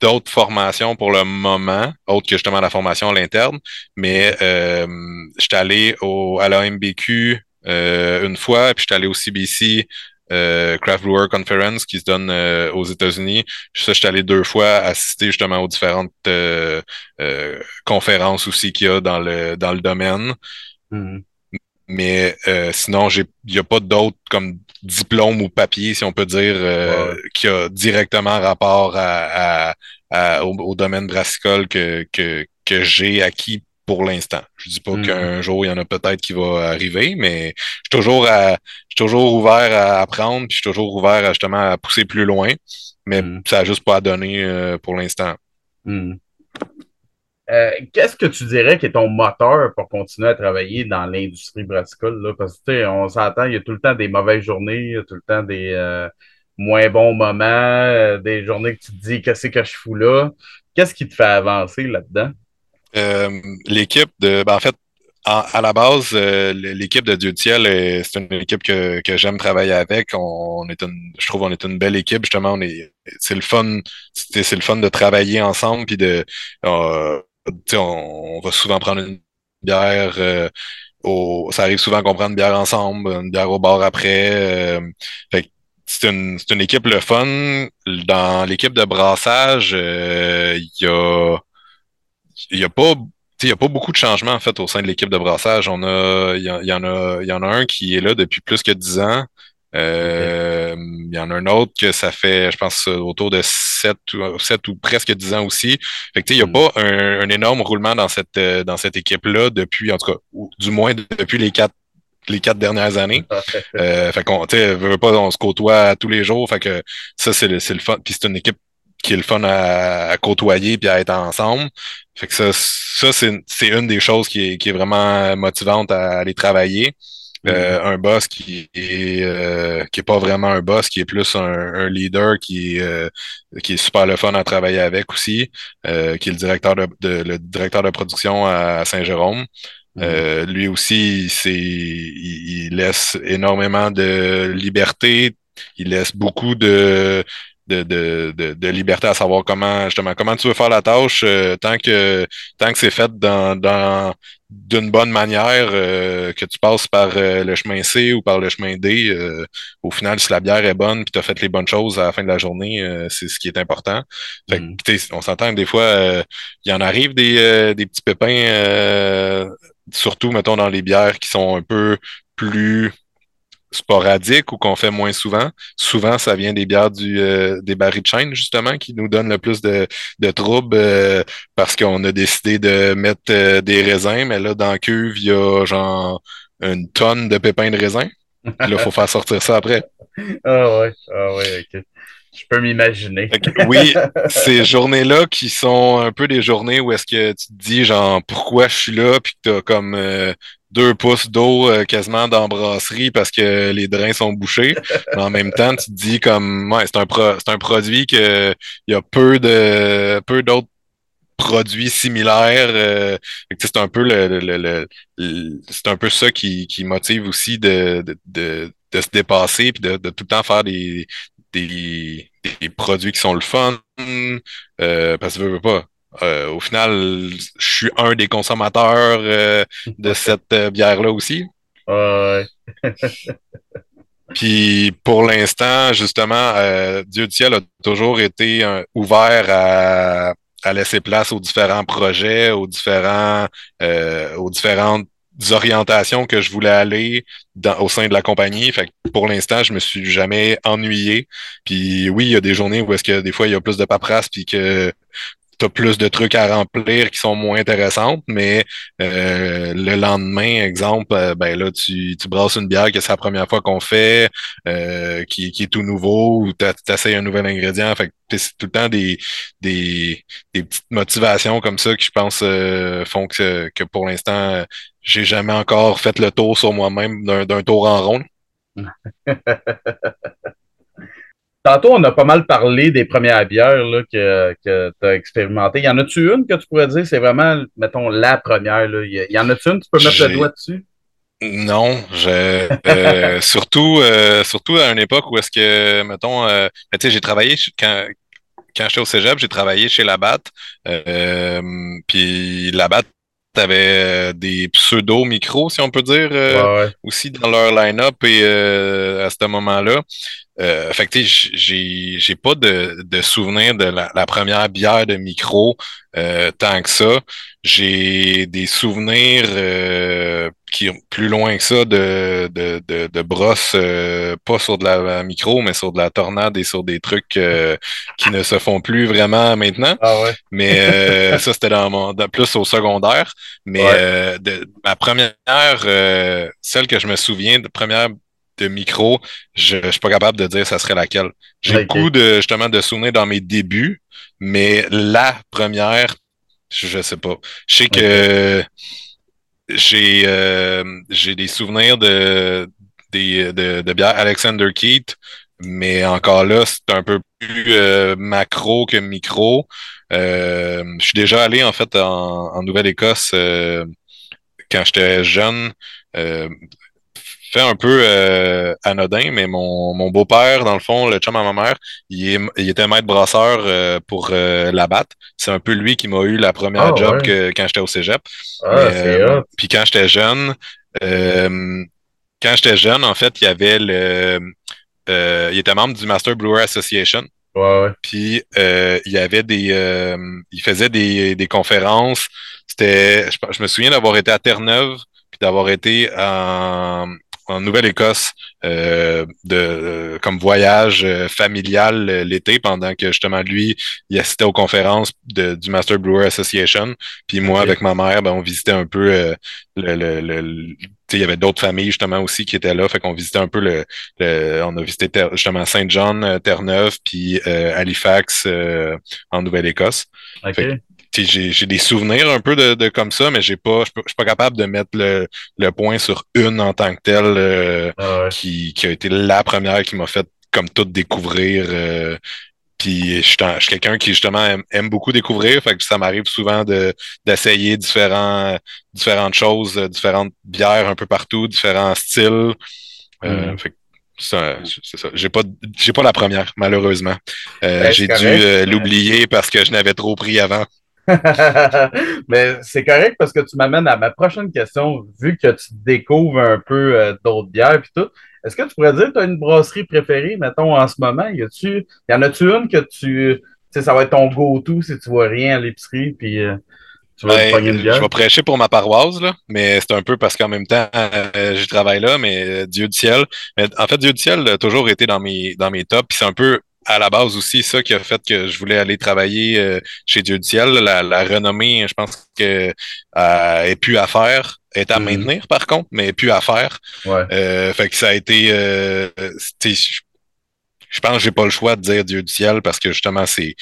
d'autres formations pour le moment, autre que justement la formation à l'interne, mais euh, j'étais allé au, à la MBQ une fois, puis j'étais allé au CBC euh, Craft Brewer Conference qui se donne euh, aux États-Unis. Ça, j'étais allé deux fois assister justement aux différentes euh, euh, conférences aussi qu'il y a dans le dans le domaine. Hmm, Mais euh, sinon, j'ai il n'y a pas d'autres comme diplôme ou papier, si on peut dire, euh, ouais. qui a directement rapport à, à- à- au, au domaine brassicole que, que, que j'ai acquis pour l'instant. Je dis pas Hmm, qu'un jour, il y en a peut-être qui va arriver, mais je suis toujours à, je suis toujours ouvert à apprendre, puis je suis toujours ouvert à, justement à pousser plus loin, mais hmm, ça a juste pas à donner euh, pour l'instant. hmm. Euh, qu'est-ce que tu dirais qui est ton moteur pour continuer à travailler dans l'industrie brassicole, là? Parce que, on s'entend, il y a tout le temps des mauvaises journées, il y a tout le temps des euh, moins bons moments, des journées que tu te dis, qu'est-ce que je fous là? Qu'est-ce qui te fait avancer là-dedans? Euh, l'équipe de, ben, en fait, à la base, euh, l'équipe de Dieu du ciel, c'est une équipe que, que j'aime travailler avec. On, est une, je trouve on est une belle équipe. Justement, on est, c'est le fun, c'est c'est le fun de travailler ensemble puis de, euh, on, on va souvent prendre une bière. euh, au, ça arrive souvent qu'on prend une bière ensemble, une bière au bar après. euh, fait c'est une, c'est une équipe le fun. Dans l'équipe de brassage, il y a il y a pas, il y a pas beaucoup de changements en fait au sein de l'équipe de brassage. On a, il y, en il y en a, il y en a un qui est là depuis plus que dix ans. OK. Euh, il y en a un autre que ça fait, je pense, autour de sept ou, sept ou presque dix ans aussi. Fait que, tu sais, il n'y a Hmm. pas un, un énorme roulement dans cette, euh, dans cette équipe-là depuis, en tout cas, ou du moins depuis les quatre, les quatre dernières années. Euh, fait qu'on, tu sais, veut pas, on se côtoie tous les jours. Fait que ça, c'est le, le fun. Puis c'est une équipe qui est le fun à, à côtoyer puis à être ensemble. Fait que ça, ça c'est, une des choses qui est, qui est vraiment motivante à aller travailler. Euh, un boss qui est euh, qui est pas vraiment un boss, qui est plus un, un leader qui est euh, qui est super le fun à travailler avec aussi, euh, qui est le directeur de, de- le directeur de production à Saint-Jérôme. Hmm. Euh, lui aussi, c'est, il, il laisse énormément de liberté. Il laisse beaucoup de, de, de, de, de liberté à savoir comment, justement, comment tu veux faire la tâche, euh, tant que, tant que c'est fait dans, dans, d'une bonne manière, euh, que tu passes par euh, le chemin C ou par le chemin D, euh, au final, si la bière est bonne puis tu as fait les bonnes choses à la fin de la journée, euh, c'est ce qui est important. Fait que, sais, on s'entend que des fois, euh, il y en arrive des, euh, des petits pépins, euh, surtout, mettons, dans les bières qui sont un peu plus sporadiques ou qu'on fait moins souvent. Souvent, ça vient des bières du, euh, des barils de chêne, justement, qui nous donnent le plus de, de troubles euh, parce qu'on a décidé de mettre euh, des raisins, mais là, dans la cuve, il y a genre une tonne de pépins de raisin. Puis là, il faut faire sortir ça après. Ah ouais, ah ouais, ok. Je peux m'imaginer. Oui, ces journées-là qui sont un peu des journées où est-ce que tu te dis genre pourquoi je suis là puis que t'as comme euh, deux pouces d'eau euh, quasiment dans la brasserie parce que les drains sont bouchés. En même temps, tu te dis comme ouais, c'est un pro- c'est un produit que il y a peu de peu d'autres produits similaires. euh, c'est un peu le, le- le- le- c'est un peu ça qui, qui motive aussi de, de, de, de se dépasser puis de, de tout le temps faire des, des, des produits qui sont le fun. euh, parce que veux, veux pas. Euh, au final, je suis un des consommateurs euh, de cette euh, bière-là aussi. Ouais. Puis pour l'instant, justement, euh, Dieu du ciel a toujours été euh, ouvert à, à laisser place aux différents projets, aux différents, euh, aux différentes orientations que je voulais aller dans, au sein de la compagnie. Fait que pour l'instant, je me suis jamais ennuyé. Puis oui, il y a des journées où est-ce que des fois il y a plus de paperasse puis que plus de trucs à remplir qui sont moins intéressantes, mais euh, le lendemain, exemple, euh, ben là, tu, tu brasses une bière que c'est la première fois qu'on fait, euh, qui, qui est tout nouveau, ou tu essayes un nouvel ingrédient. Fait que c'est tout le temps des, des, des petites motivations comme ça qui, je pense, font que, que pour l'instant, j'ai jamais encore fait le tour sur moi-même d'un tour en rond. Tantôt, on a pas mal parlé des premières bières là, que, que tu as expérimentées. Y en a-tu une que tu pourrais dire, c'est vraiment, mettons, la première? Là? Y en a-tu une, tu peux mettre le doigt dessus? Non, je, euh, surtout, euh, surtout à une époque où est-ce que, mettons, euh, ben, tu sais, j'ai travaillé quand, quand j'étais au cégep, j'ai travaillé chez Labatt. Euh, puis Labatt avait des pseudo-micros, si on peut dire, aussi dans leur line-up et à ce moment-là. Euh, fait que j'ai j'ai pas de, de souvenir de la, la, première bière de micro euh, tant que ça. J'ai des souvenirs euh, qui plus loin que ça de de, de, de brosses euh, pas sur de la, micro mais sur de la tornade et sur des trucs euh, qui ne se font plus vraiment maintenant. Ah ouais. Mais ça c'était dans mon plus au secondaire. Mais de, ma première celle que je me souviens de première de micro, je, je suis pas capable de dire ça serait laquelle. J'ai beaucoup de justement de souvenirs dans mes débuts, mais la première, je, je sais pas. Je sais que j'ai euh, j'ai des souvenirs de des de, de bière Alexander Keith, mais encore là, c'est un peu plus euh, macro que micro. Euh, je suis déjà allé en fait en, en Nouvelle-Écosse quand j'étais jeune fait un peu euh, anodin, mais mon, mon beau-père, dans le fond, le chum à ma mère, il, est, il était maître brasseur euh, pour euh, la batte. C'est un peu lui qui m'a eu la première ah, job que, quand j'étais au cégep. Ah, puis quand j'étais jeune, quand j'étais jeune, en fait, il y avait le... il était membre du Master Brewer Association. Puis il y avait des... il faisait des, des conférences. C'était... Je, je me souviens d'avoir été à Terre-Neuve puis d'avoir été en, en Nouvelle-Écosse euh, de euh, comme voyage euh, familial l'été pendant que justement lui il assistait aux conférences de, du Master Brewer Association. Puis moi avec ma mère ben, on visitait un peu le, le, le, il y avait d'autres familles justement aussi qui étaient là. Fait qu'on visitait un peu le, on a visité justement Saint John Terre-Neuve puis Halifax en Nouvelle-Écosse j'ai des souvenirs un peu de, de comme ça, mais j'ai pas, je suis pas capable de mettre le, le point sur une en tant que telle euh, ah qui, qui a été la première qui m'a fait comme tout découvrir. Euh, puis je suis, quelqu'un qui justement aime, beaucoup découvrir, fait que ça m'arrive souvent de d'essayer différents différentes choses, différentes bières un peu partout, différents styles. Euh, mm. fait c'est ça. J'ai pas, j'ai pas la première, malheureusement. Euh, ben, j'ai dû l'oublier parce que je n'avais trop pris avant. Mais c'est correct parce que tu m'amènes à ma prochaine question. Vu que tu découvres un peu euh, d'autres bières et tout, est-ce que tu pourrais dire que tu as une brasserie préférée, mettons, en ce moment? Y, -tu, y en a-tu une que tu. Tu sais, ça va être ton go-to si tu vois rien à l'épicerie puis euh, tu vas ben, une bière? Je vais prêcher pour ma paroisse, là, mais c'est un peu parce qu'en même temps, euh, j'y travaille là, mais Dieu du ciel. Mais en fait, Dieu du ciel a toujours été dans mes, dans mes tops, puis c'est un peu à la base aussi ça qui a fait que je voulais aller travailler euh, chez Dieu du ciel. La, la renommée, je pense que euh, est plus à faire, est à mhm. maintenir par contre, mais est plus à faire. Ouais. Euh, fait que ça a été, euh, je pense que j'ai pas le choix de dire Dieu du ciel parce que justement c'est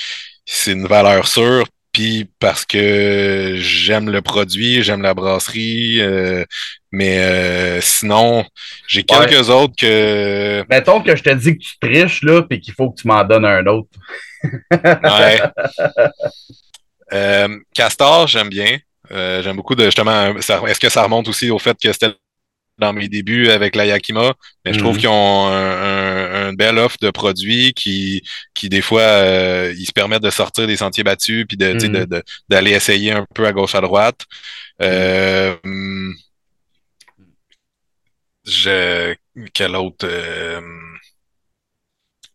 c'est une valeur sûre puis parce que j'aime le produit, j'aime la brasserie, euh, mais euh, sinon, j'ai quelques autres que. Mettons que je te dis que tu triches, là, puis qu'il faut que tu m'en donnes un autre. ouais. Euh, Castor, j'aime bien. j'aime beaucoup de justement. Est-ce que ça remonte aussi au fait que c'était dans mes débuts avec la Yakima, mais je trouve mhm. qu'ils ont un, un, bel offre de produits qui, qui des fois, euh, ils se permettent de sortir des sentiers battus puis de, mhm. d'aller essayer un peu à gauche à droite. Euh, je, quel autre euh,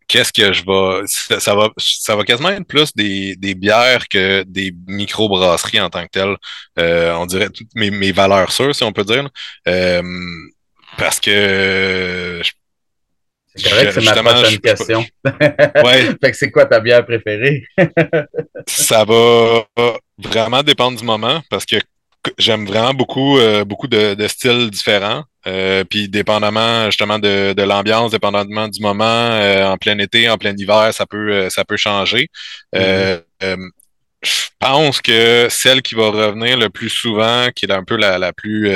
qu'est-ce que je vais. Ça, va ça va quasiment être plus des, des bières que des micro-brasseries en tant que telles. Euh, on dirait toutes mes, mes valeurs sûres, si on peut dire. Euh, parce que C'est correct, c'est ma prochaine question. ouais. fait que c'est quoi ta bière préférée? ça va vraiment dépendre du moment parce que j'aime vraiment beaucoup, euh, beaucoup de, styles différents. Euh, puis dépendamment justement de, l'ambiance, dépendamment du moment, euh, en plein été, en plein hiver, ça peut, ça peut changer. Mm-hmm. je pense que celle qui va revenir le plus souvent, qui est un peu la, la plus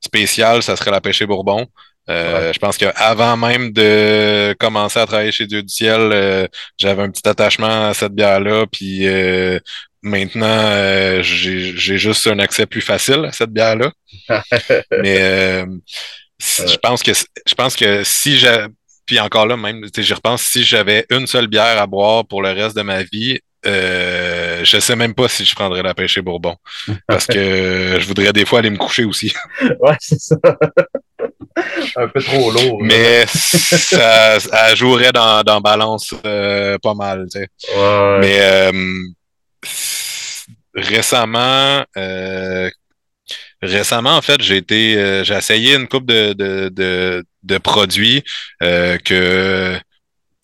spéciale, ça serait la pêche bourbon. Je pense qu'avant même de commencer à travailler chez Dieu du ciel, j'avais un petit attachement à cette bière-là. Puis Maintenant, euh, j'ai juste un accès plus facile à cette bière-là. Mais euh, je pense que je pense que si j'ai puis encore là, même, je repense si j'avais une seule bière à boire pour le reste de ma vie, euh, je sais même pas si je prendrais la pêche Bourbon. Parce que je voudrais des fois aller me coucher aussi. ouais, c'est ça. Un peu trop lourd. Mais ça, ça, jouerait dans, dans balance euh, pas mal. Tu sais. Ouais. Mais récemment, euh, récemment, en fait, j'ai été, euh, j'ai essayé une coupe de, de, de, de produits euh, que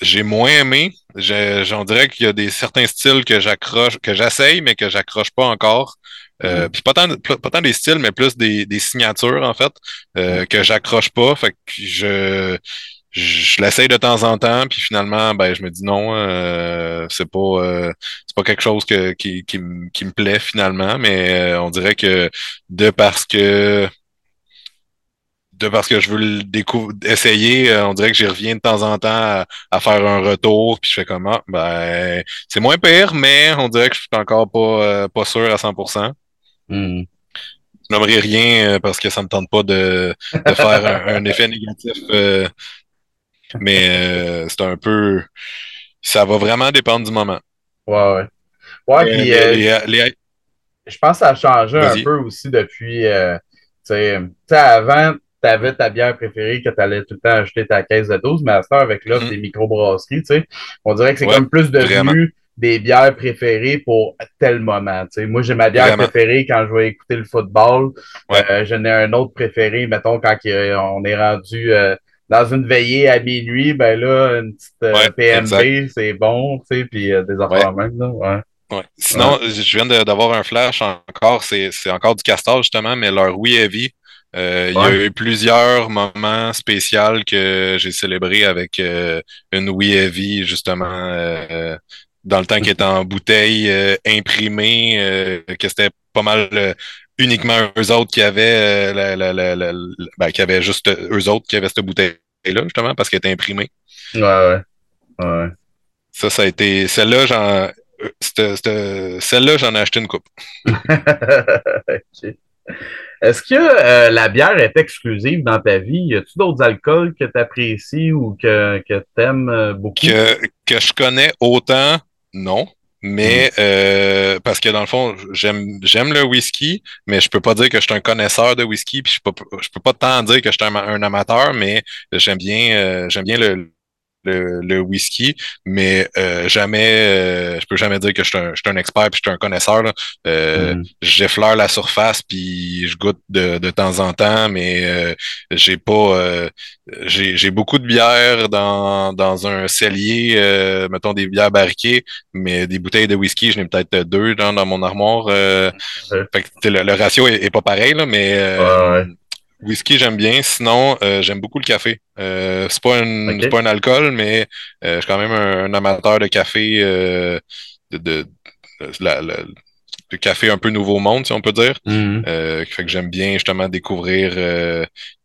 j'ai moins aimé. J'en dirais qu'il y a des certains styles que j'accroche, que j'essaye, mais que j'accroche pas encore. Euh, mm-hmm. Puis pas tant, pas tant des styles, mais plus des, des signatures, en fait, euh, que j'accroche pas. Fait que je je, l'essaye de temps en temps, puis finalement, ben, je me dis non, euh, c'est pas euh, c'est pas quelque chose que, qui, qui, qui me plaît finalement, mais euh, on dirait que de parce que de parce que je veux le découvrir, essayer, on dirait que j'y reviens de temps en temps à, faire un retour, puis je fais comment? Ah, ben, c'est moins pire, mais on dirait que je suis encore pas, pas sûr à 100%. Mm. Je n'aimerais rien parce que ça me tente pas de, de faire un, effet négatif mais euh, c'est un peu. Ça va vraiment dépendre du moment. Ouais, ouais. Ouais, puis. Euh, je pense que ça a changé un peu aussi depuis. Euh, tu sais, avant, tu avais ta bière préférée que tu allais tout le temps acheter ta caisse de 12, mais à ce avec l'offre mm-hmm. des microbrasseries, tu sais, on dirait que c'est comme plus devenu des bières préférées pour tel moment. Moi, j'ai ma bière préférée quand je vais écouter le football. Ouais. J'en ai un autre préféré, mettons, quand on est rendu dans une veillée à minuit, ben là, une petite euh, PMB, c'est bon, tu sais, puis euh, des affaires même, là, ouais. Ouais. Sinon, je viens d'avoir un flash encore, c'est encore du castor justement, mais leur Oui Heavy. Euh, il y a eu plusieurs moments spéciaux que j'ai célébré avec une Oui Heavy, justement, dans le temps qui était en bouteille imprimée, que c'était pas mal uniquement eux autres qui avaient euh, la, la, ben, qui avaient juste eux autres qui avaient cette bouteille-là, justement, parce qu'elle était imprimée. Ouais, ouais. ouais. Ça, ça a été. Celle-là, j'en. Celle-là, j'en ai acheté une coupe. Est-ce que euh, la bière est exclusive dans ta vie? Y a-tu d'autres alcools que tu apprécies ou que, que tu aimes euh, beaucoup? Que, que je connais autant, non. Mais mm. euh, parce que dans le fond, j'aime j'aime le whisky, mais je peux pas dire que je suis un connaisseur de whisky, puis je peux je peux pas tant dire que je suis un, amateur, mais j'aime bien euh, j'aime bien le, le, le, whisky, mais euh, jamais, euh, je peux jamais dire que je suis un, je suis un expert puis je suis un connaisseur. Euh, mm. J'effleure la surface puis je goûte de, de temps en temps, mais euh, j'ai pas, euh, j'ai beaucoup de bières dans, dans un cellier, mettons des bières barriquées, mais des bouteilles de whisky, j'en ai peut-être deux dans, dans mon armoire. Fait que, le, ratio est, pas pareil là, mais Whisky, j'aime bien. Sinon, euh, j'aime beaucoup le café. Euh, c'est pas, un, pas un alcool, mais euh, je suis quand même un, amateur de café, de, de, de, café un peu nouveau monde, si on peut dire. Mm-hmm. fait que j'aime bien justement découvrir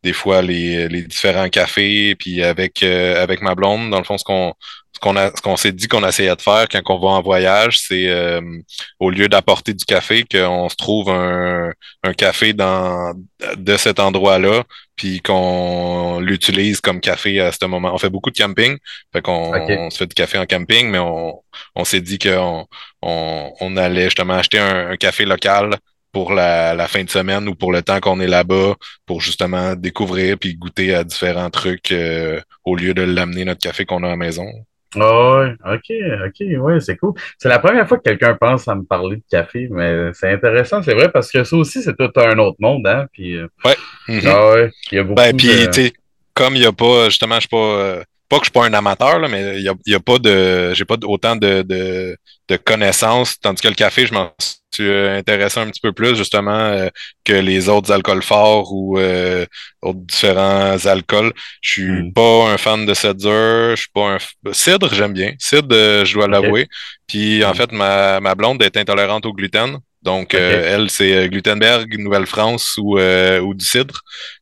des fois les, les différents cafés. Puis avec, avec ma blonde, dans le fond, ce qu'on ce qu'on a, ce qu'on s'est dit qu'on essayait de faire quand on va en voyage, c'est euh, au lieu d'apporter du café, qu'on se trouve un, un café dans de cet endroit-là, puis qu'on l'utilise comme café à ce moment. On fait beaucoup de camping, fait qu'on on se fait du café en camping, mais on, on s'est dit qu'on on, on, allait justement acheter un, café local pour la, la, fin de semaine ou pour le temps qu'on est là-bas, pour justement découvrir puis goûter à différents trucs euh, au lieu de l'amener notre café qu'on a à la maison. Oh, ok, ok, ouais, c'est cool. C'est la première fois que quelqu'un pense à me parler de café, mais c'est intéressant, c'est vrai, parce que ça aussi, c'est tout un autre monde, hein. Puis, ouais. Mm-hmm. Ah ouais, il y a beaucoup ben, puis, sais, comme il n'y a pas, justement, je suis pas, euh, pas que je suis pas un amateur, là, mais il y a, y a, pas de. J'ai pas autant de, de, de, connaissances. Tandis que le café, je m'en suis intéressé un petit peu plus, justement, euh, que les autres alcools forts ou euh, autres différents alcools. Je suis Mm. pas un fan de cidre. Je suis pas un. Cidre, j'aime bien. Cidre, euh, je dois l'avouer. Puis en Mm. fait, ma, ma blonde est intolérante au gluten. Donc, euh, elle, c'est euh, Glutenberg, Nouvelle-France ou, euh, ou du cidre.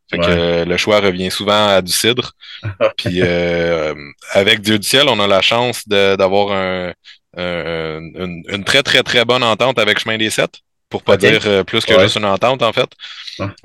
Fait que euh, le choix revient souvent à du cidre. Puis euh, avec Dieu du ciel, on a la chance d'avoir un, un- une, une très, très, très bonne entente avec Chemin des Sept. Pour pas dire euh, plus que Ouais. juste une entente, en fait.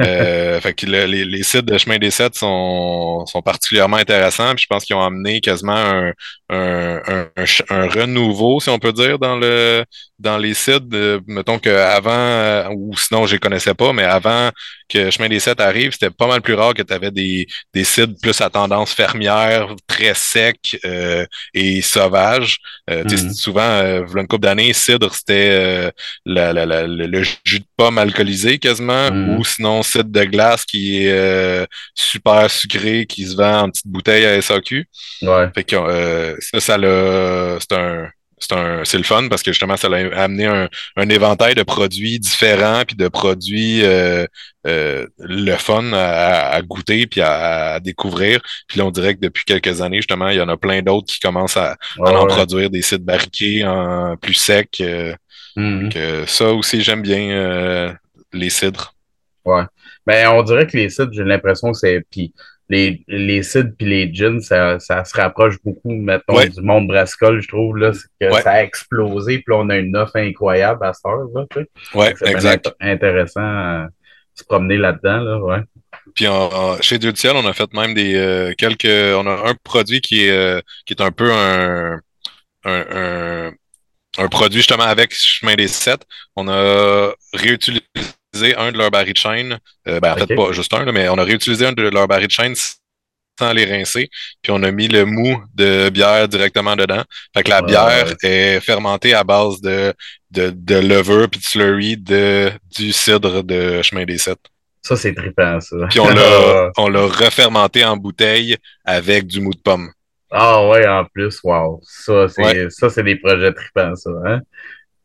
Euh, fait que le- les, les sites de Chemin des Sept sont, sont particulièrement intéressants. Puis je pense qu'ils ont amené quasiment un, un, un renouveau, si on peut dire, dans le dans les sites. Euh, mettons qu'avant, euh, ou sinon je les connaissais pas, mais avant que Chemin des Sept arrive, c'était pas mal plus rare que tu avais des, des sites plus à tendance fermière, très secs euh, et sauvages. Euh, Mhm. Souvent, euh, une couple d'années, cidre, c'était la- la- la- le, le jus de pomme alcoolisé quasiment, Mhm. ou sinon cidre de glace qui est super sucré, qui se vend en petite bouteille à SAQ. Ouais. Fait que ça, ça l'a. C'est un. C'est un, c'est le fun parce que justement, ça a amené un, un éventail de produits différents puis de produits euh, euh, le fun à, à goûter puis à, à découvrir. Puis là, on dirait que depuis quelques années, justement, il y en a plein d'autres qui commencent à, en ouais. produire des sites barriqués en plus secs. euh, Mhm. que ça aussi, j'aime bien les cidres. Ouais. Ben, on dirait que les sites, j'ai l'impression que c'est. Puis les, les sites puis les gins, ça, ça se rapproche beaucoup, mettons, Ouais. du monde brassicole, je trouve, là. C'est que Ouais. ça a explosé, puis on a une offre incroyable à cette heure, là, tu sais. Ouais, exact. intéressant à se promener là-dedans, là, ouais. Puis chez Dieu du ciel, on a fait même des euh, quelques. On a un produit qui est euh, qui est un peu un, un, un, un produit justement avec Chemin des Sept. On a réutilisé un de leurs barils de chaîne. Euh, ben, en fait, Ok. pas juste un, là, mais on a réutilisé un de leurs barils de chaîne sans les rincer. Puis on a mis le mou de bière directement dedans. Fait que la bière ouais. est fermentée à base de, de, de levure puis de slurry de, du cidre de Chemin des Sept. Ça, c'est trippant, ça. Puis on l'a, on l'a refermenté en bouteille avec du mou de pomme. Ah ouais, en plus, wow. Ça, c'est Ouais. ça, c'est des projets trippants, ça, hein?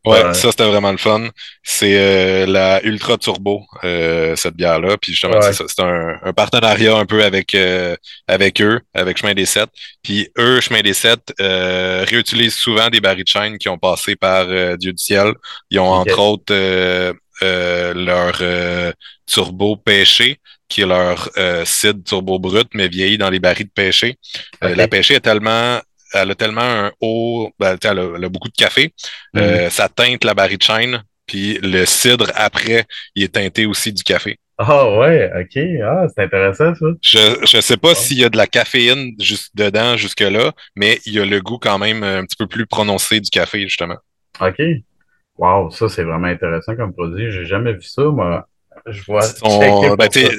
Ouais, Ouais. ça c'était vraiment le fun. C'est euh, la Ultra Turbo, euh, cette bière-là. Puis justement, Ouais. c'est un, un partenariat un peu avec euh, avec eux, avec Chemin des Sept. Puis eux, Chemin des Sept, euh, réutilisent souvent des barils de chaîne qui ont passé par euh, Dieu du ciel. Ils ont entre autres euh, euh, leur euh, turbo pêché, qui est leur euh, cidre turbo brut, mais vieilli dans les barils de pêché. Euh, la pêché est tellement elle a tellement un haut, ben, elle, a, elle a beaucoup de café, Mhm. euh, ça teinte la barre de puis le cidre après, il est teinté aussi du café. Ah ouais, ok. Ah, c'est intéressant, ça. Je je sais pas Ouais. s'il y a de la caféine juste dedans jusque là, mais il y a le goût quand même un petit peu plus prononcé du café justement. OK. Wow, ça, c'est vraiment intéressant comme produit. J'ai jamais vu ça, moi. Je vois. Sont- ben, sais,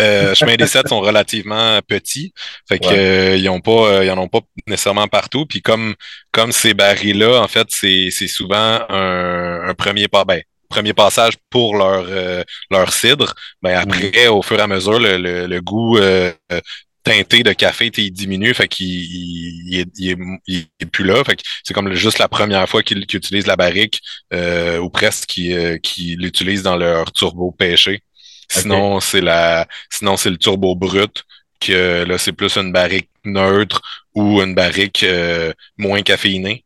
euh, Chemin des Sept sont relativement petits, fait que Ouais. euh, ils ont pas, euh, ils en ont pas nécessairement partout. Puis comme comme ces barils-là, en fait, c'est c'est souvent un, un premier pas, ben, premier passage pour leur euh, leur cidre. Ben après, au fur et à mesure, le, le, le goût euh, euh, teinté de café, il diminue, fait qu'il il, il est, il, plus là. Fait que c'est comme juste la première fois qu'ils qu'ils utilisent la barrique, euh, ou presque qu'ils euh, qu'ils l'utilisent dans leur turbo pêché. Sinon, c'est la sinon c'est le turbo brut, que là, c'est plus une barrique neutre ou une barrique euh, moins caféinée.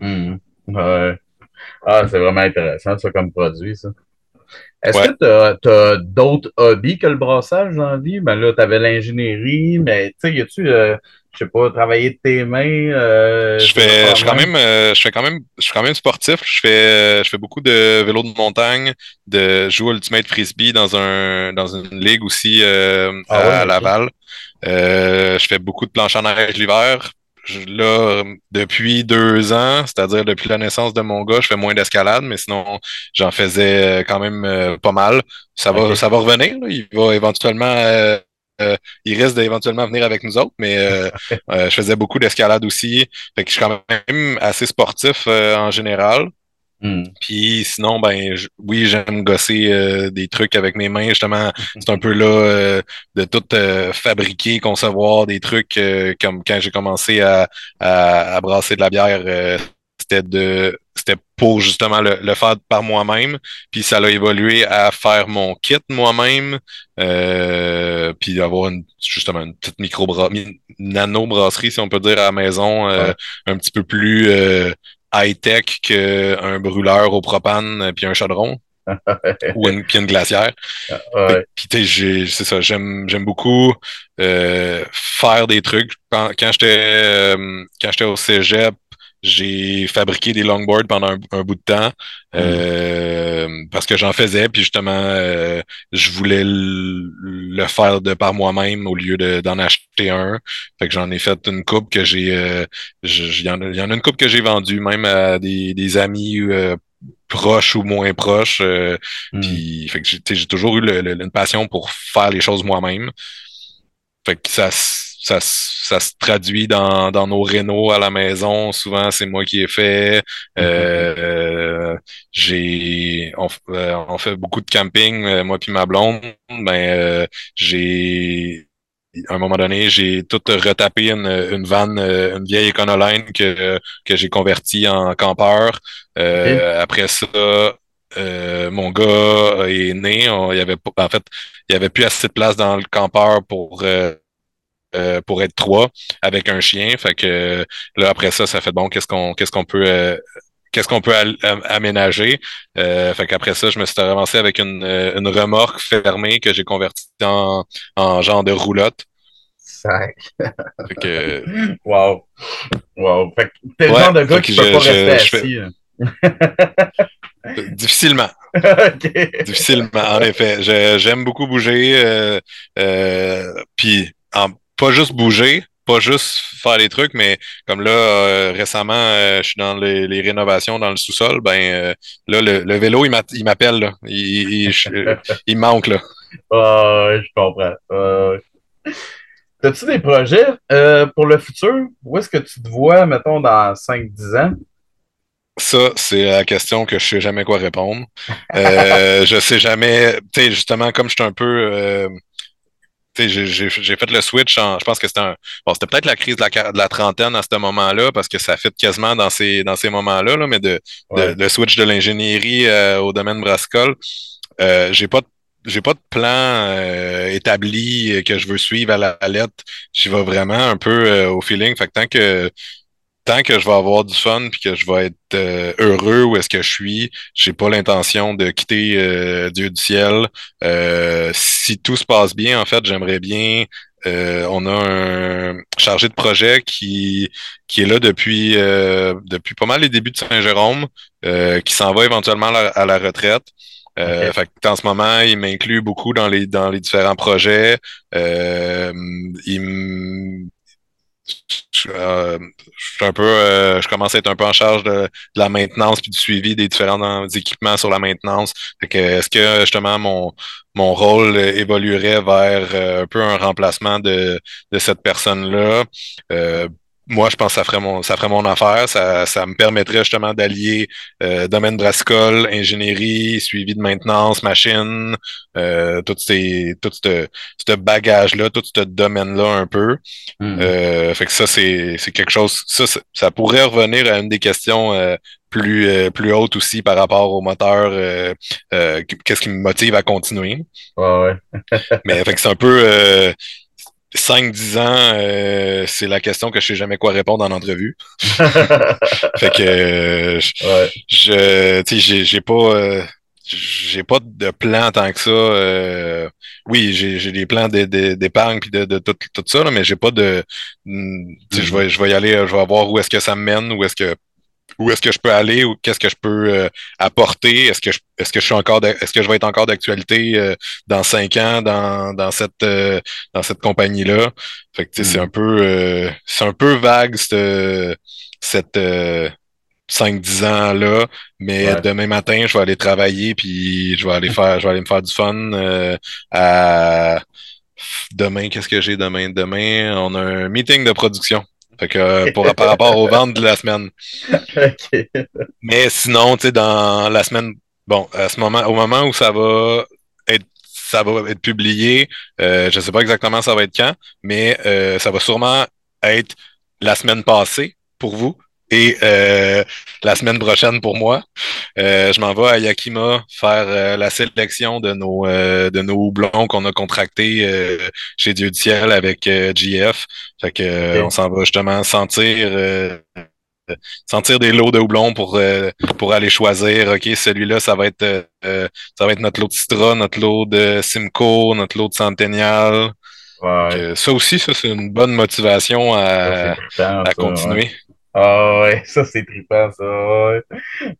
Mhm. Ouais. Ah, c'est vraiment intéressant, ça, comme produit, ça. Est-ce Ouais. que tu as, d'autres hobbies que le brassage dans la vie? Ben là, tu avais l'ingénierie, mais tu sais, y a-tu, euh, je sais pas, travailler de tes mains? euh, Je fais, je suis quand même, euh, je fais quand même, je suis quand même sportif. Je fais, euh, je fais beaucoup de vélo de montagne, de jouer Ultimate Frisbee dans un, dans une ligue aussi euh, Ah à. Laval. Euh, je fais beaucoup de planche en neige l'hiver. Je- Là, depuis deux ans, c'est-à-dire depuis la naissance de mon gars, je fais moins d'escalade, mais sinon, j'en faisais euh, quand même euh, pas mal. Ça va, ça va revenir. là. Il va éventuellement, euh, euh, il risque d'éventuellement venir avec nous autres, mais euh, euh, je faisais beaucoup d'escalade aussi. Fait que je suis quand même assez sportif euh, en général. Hmm. Puis sinon, ben oui, j'aime gosser des trucs avec mes mains. Justement, c'est un peu là de tout fabriquer, concevoir des trucs comme quand j'ai commencé à, à, brasser de la bière, c'était de c'était pour justement le, le faire par moi-même. Puis ça a évolué à faire mon kit moi-même. Euh, puis avoir une, justement une petite micro nano brasserie, si on peut dire, à la maison, euh, un petit peu plus euh, high-tech qu'un brûleur au propane puis un chaudron. ou une, puis une glacière. Ouais. Puis c'est ça, j'aime j'aime beaucoup faire des trucs. Quand, quand j'étais quand j'étais au cégep, j'ai fabriqué des longboards pendant un, bout de temps mm. euh, parce que j'en faisais, puis justement, euh, je voulais le, faire de par moi-même au lieu d'en acheter un. Fait que j'en ai fait une coupe que j'ai. Euh, il y, en a une coupe que j'ai vendue même à des, des amis proches ou moins proches. Mm. Puis fait que j'ai toujours eu une passion pour faire les choses moi-même. Fait que ça ça, ça se traduit dans, dans nos rénaux à la maison. Souvent, c'est moi qui ai fait. Euh, j'ai on, euh, on, fait beaucoup de camping, euh, moi puis ma blonde. Ben, j'ai à un moment donné, j'ai tout retapé une, une vanne, une vieille Econoline que, que j'ai convertie en campeur. Après ça, mon gars est né. il y avait, en fait, il y avait plus assez de place dans le campeur pour euh, pour être trois avec un chien. Fait que là, après ça, ça fait bon, qu'est-ce qu'on qu'est-ce qu'on peut euh, qu'est-ce qu'on peut aménager? Euh, fait qu'après ça, je me suis avancé avec une, euh, une remorque fermée que j'ai convertie en, en genre de roulotte. Sac. fait que... Wow. Wow. Fait que t'es le genre de gars qui peut pas rester assis. Difficilement. Difficilement, en effet. J'aime beaucoup bouger. Euh, euh, Puis en, pas juste bouger, pas juste faire les trucs, mais comme là, euh, récemment, euh, je suis dans les, rénovations dans le sous-sol, ben euh, là, le, vélo, il m'appelle, là. Il, il, manque, là. Ah, je comprends. As-tu des projets pour le futur? Où est-ce que tu te vois, mettons, dans 5-10 ans? Ça, c'est la question que je sais jamais quoi répondre. je sais jamais, tu sais, justement, comme je suis un peu j'ai fait le switch je pense que c'était un bon c'était peut-être la crise de la, de la, trentaine à ce moment-là parce que ça fait quasiment dans ces dans ces moments-là là, mais de, le switch de l'ingénierie euh, au domaine brassicole euh, j'ai pas j'ai pas de plan euh, établi que je veux suivre à la lettre. J'y vais vraiment un peu euh, au feeling. Fait que tant que tant que je vais avoir du fun puis que je vais être euh, heureux où est-ce que je suis, j'ai pas l'intention de quitter euh, Dieu du ciel. Euh, si tout se passe bien, en fait, j'aimerais bien. on a un chargé de projet qui qui est là depuis depuis pas mal les débuts de Saint-Jérôme, qui s'en va éventuellement à la, retraite. Euh, fait en ce moment, il m'inclut beaucoup dans les dans les différents projets. il euh, je, suis un peu, euh, je commence à être un peu en charge de, la maintenance puis du suivi des différents équipements sur la maintenance. est-ce que justement mon mon rôle évoluerait vers euh, un peu un remplacement de, de cette personne-là? Moi, je pense que ça ferait mon, ça ferait mon affaire. Ça, ça me permettrait justement d'allier euh, domaine brassicole, ingénierie, suivi de maintenance, machine, euh, tout, ces, tout ce, ce bagage-là, tout ce domaine-là un peu. Hmm. Euh, fait que ça, c'est, c'est quelque chose. Ça, ça pourrait revenir à une des questions euh, plus, euh, plus hautes aussi par rapport au moteur. qu'est-ce qui me motive à continuer? ouais. Mais fait que c'est un peu 5-10 ans, euh, c'est la question que je sais jamais quoi répondre en entrevue. fait que euh, je, tu sais, j'ai pas euh, j'ai pas de plan tant que ça. oui, j'ai des plans d'épargne puis de, de, tout, tout ça, là, mais j'ai pas de. Mm, je vais je vais y aller, je vais voir où est-ce que ça me mène, où est-ce que où est-ce que je peux aller ou qu'est-ce que je peux euh, apporter? Est-ce que je est-ce que je suis encore est-ce que je vais être encore d'actualité euh, dans cinq ans dans, dans cette euh, dans cette compagnie là fait que c'est hmm. un peu c'est un peu vague cette cette 5-10 ans là mais demain matin je vais aller travailler puis je vais aller faire je vais aller me faire du fun à demain qu'est-ce que j'ai demain? Demain on a un meeting de production Fait que pour, par rapport aux ventes de la semaine. OK. Mais sinon, tu sais, dans la semaine, bon, à ce moment, au moment où ça va être, ça va être publié, euh, je sais pas exactement ça va être quand, mais euh, ça va sûrement être la semaine passée pour vous et euh, la semaine prochaine pour moi. Euh, je m'en vais à Yakima faire euh, la sélection de nos euh, de nos houblons qu'on a contractés chez Dieu du ciel avec GF. Fait que on s'en va justement sentir sentir des lots de houblons pour pour aller choisir. Ok, celui-là ça va être ça va être notre lot de Citra, notre lot de Simcoe, notre lot de Centennial. Ouais. ça aussi, ça c'est une bonne motivation à, à continuer. Ah ouais, ça c'est trippant, ça. Ouais.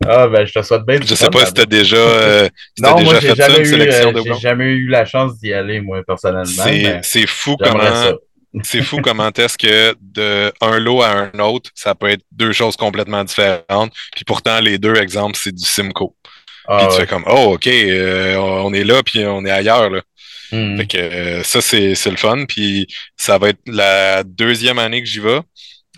Ah ben je te souhaite bien Je sais pas si t'as déjà, euh, si Non, déjà moi j'ai fait ça, une eu, sélection euh, de j'ai jamais eu la chance d'y aller, moi, personnellement. C'est, fou comment, c'est fou comment est-ce que de un lot à un autre, ça peut être deux choses complètement différentes. Puis pourtant, les deux exemples, c'est du Simco. Puis Ah tu ouais. fais comme, oh, OK, euh, on est là, puis on est ailleurs, là. Mhm. Fait que euh, ça, c'est, c'est le fun. Puis ça va être la deuxième année que j'y vais.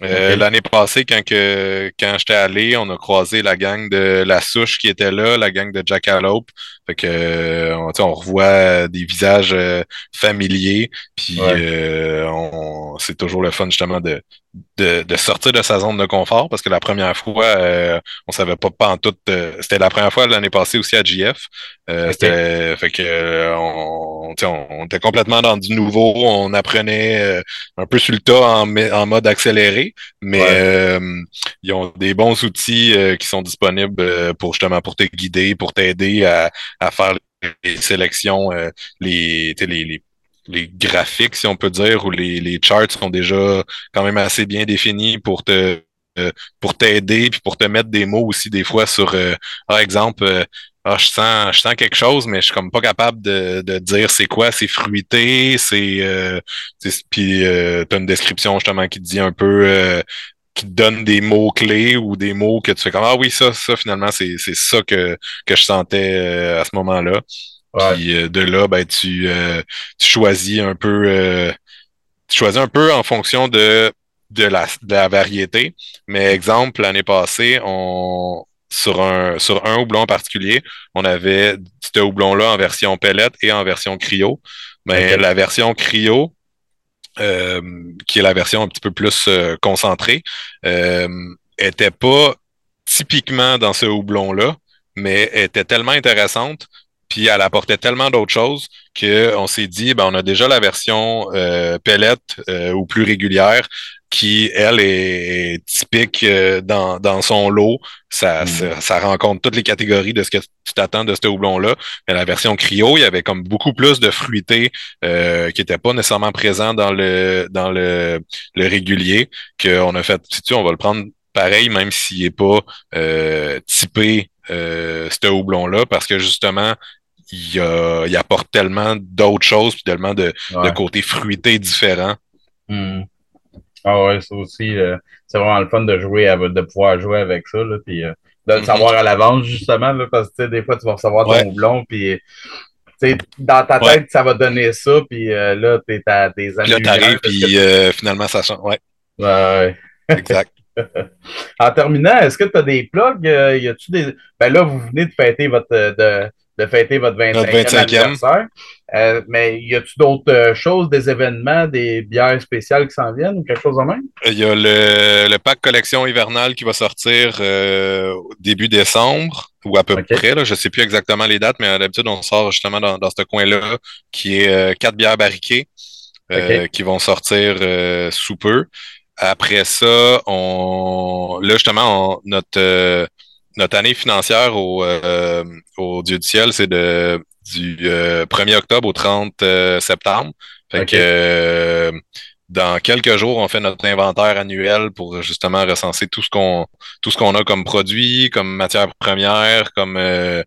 Euh. L'année passée, quand, que, quand j'étais allé, on a croisé la gang de La Souche qui était là, la gang de Jackalope. Fait que euh, on, sais, on revoit des visages euh, familiers. Puis Ouais. euh, c'est toujours le fun justement de, de, de sortir de sa zone de confort parce que la première fois, euh, on savait pas pas en tout. euh, c'était la première fois l'année passée aussi à GF. Euh. C'était fait que euh, on, on, on était complètement dans du nouveau. On apprenait euh, un peu sur le tas en, mode accéléré, mais Ouais. euh, ils ont des bons outils euh, qui sont disponibles euh, pour justement pour te guider, pour t'aider à, à faire les sélections, euh, les, les, les les graphiques, si on peut dire, ou les, les charts sont déjà quand même assez bien définis pour te euh, pour t'aider puis pour te mettre des mots aussi des fois sur euh, par exemple euh, ah, je sens je sens quelque chose mais je suis comme pas capable de, de dire c'est quoi c'est fruité c'est puis t'as une description justement qui te dit un peu qui te donne des mots clés ou des mots que tu fais comme ah oui ça ça finalement c'est c'est ça que que je sentais à ce moment-là Ouais. puis euh, de là ben tu euh, tu choisis un peu euh, tu choisis un peu en fonction de de la, de la variété. Mais exemple, l'année passée, on sur un sur un houblon en particulier, on avait ce houblon-là en version pellet et en version cryo. Mais la version cryo, euh, qui est la version un petit peu plus euh, concentrée, euh, était pas typiquement dans ce houblon-là, mais était tellement intéressante, puis elle apportait tellement d'autres choses qu'on s'est dit, ben, on a déjà la version euh, pellet euh, ou plus régulière qui, elle, est, est typique euh, dans, dans son lot. Ça, Mm. ça, ça rencontre toutes les catégories de ce que tu t'attends de ce houblon-là. Mais la version cryo, il y avait comme beaucoup plus de fruité euh, qui n'était pas nécessairement présent dans le dans le, le régulier. Qu'on a fait, si tu on va le prendre pareil, même s'il n'est pas euh, typé euh, ce houblon-là, parce que justement, il, apporte tellement d'autres choses, puis tellement de, de Ouais. côtés fruités différents. Mhm. Ah ouais, ça aussi, euh, c'est vraiment le fun de jouer, à- de pouvoir jouer avec ça, là, puis euh, de le Mhm. savoir à l'avance, justement, là, parce que des fois, tu vas recevoir ton Ouais. houblon, puis dans ta Ouais. tête, ça va donner ça, puis euh, là, t'es à des Puis là, années t'arrives, puis euh, finalement, ça change. Ouais, exact. En terminant, est-ce que tu as des plugs? Y a-tu des. Ben là, vous venez de fêter votre de, de fêter votre 25e, Notre 25e. anniversaire. Euh, mais y a-tu d'autres euh, choses, des événements, des bières spéciales qui s'en viennent ou quelque chose de même? Il y a le, le pack collection hivernale qui va sortir euh, début décembre, ou à peu près. Là, je sais plus exactement les dates, mais d'habitude, on sort justement dans, dans ce coin-là, qui est euh, quatre bières barriquées qui vont sortir sous peu. Après ça, on là, justement, on- notre, notre année financière au, euh, au Dieu du ciel, c'est de du euh, 1er octobre au 30 euh, septembre. Fait que euh, dans quelques jours, on fait notre inventaire annuel pour justement recenser tout ce qu'on tout ce qu'on a comme produit, comme matière première, comme euh,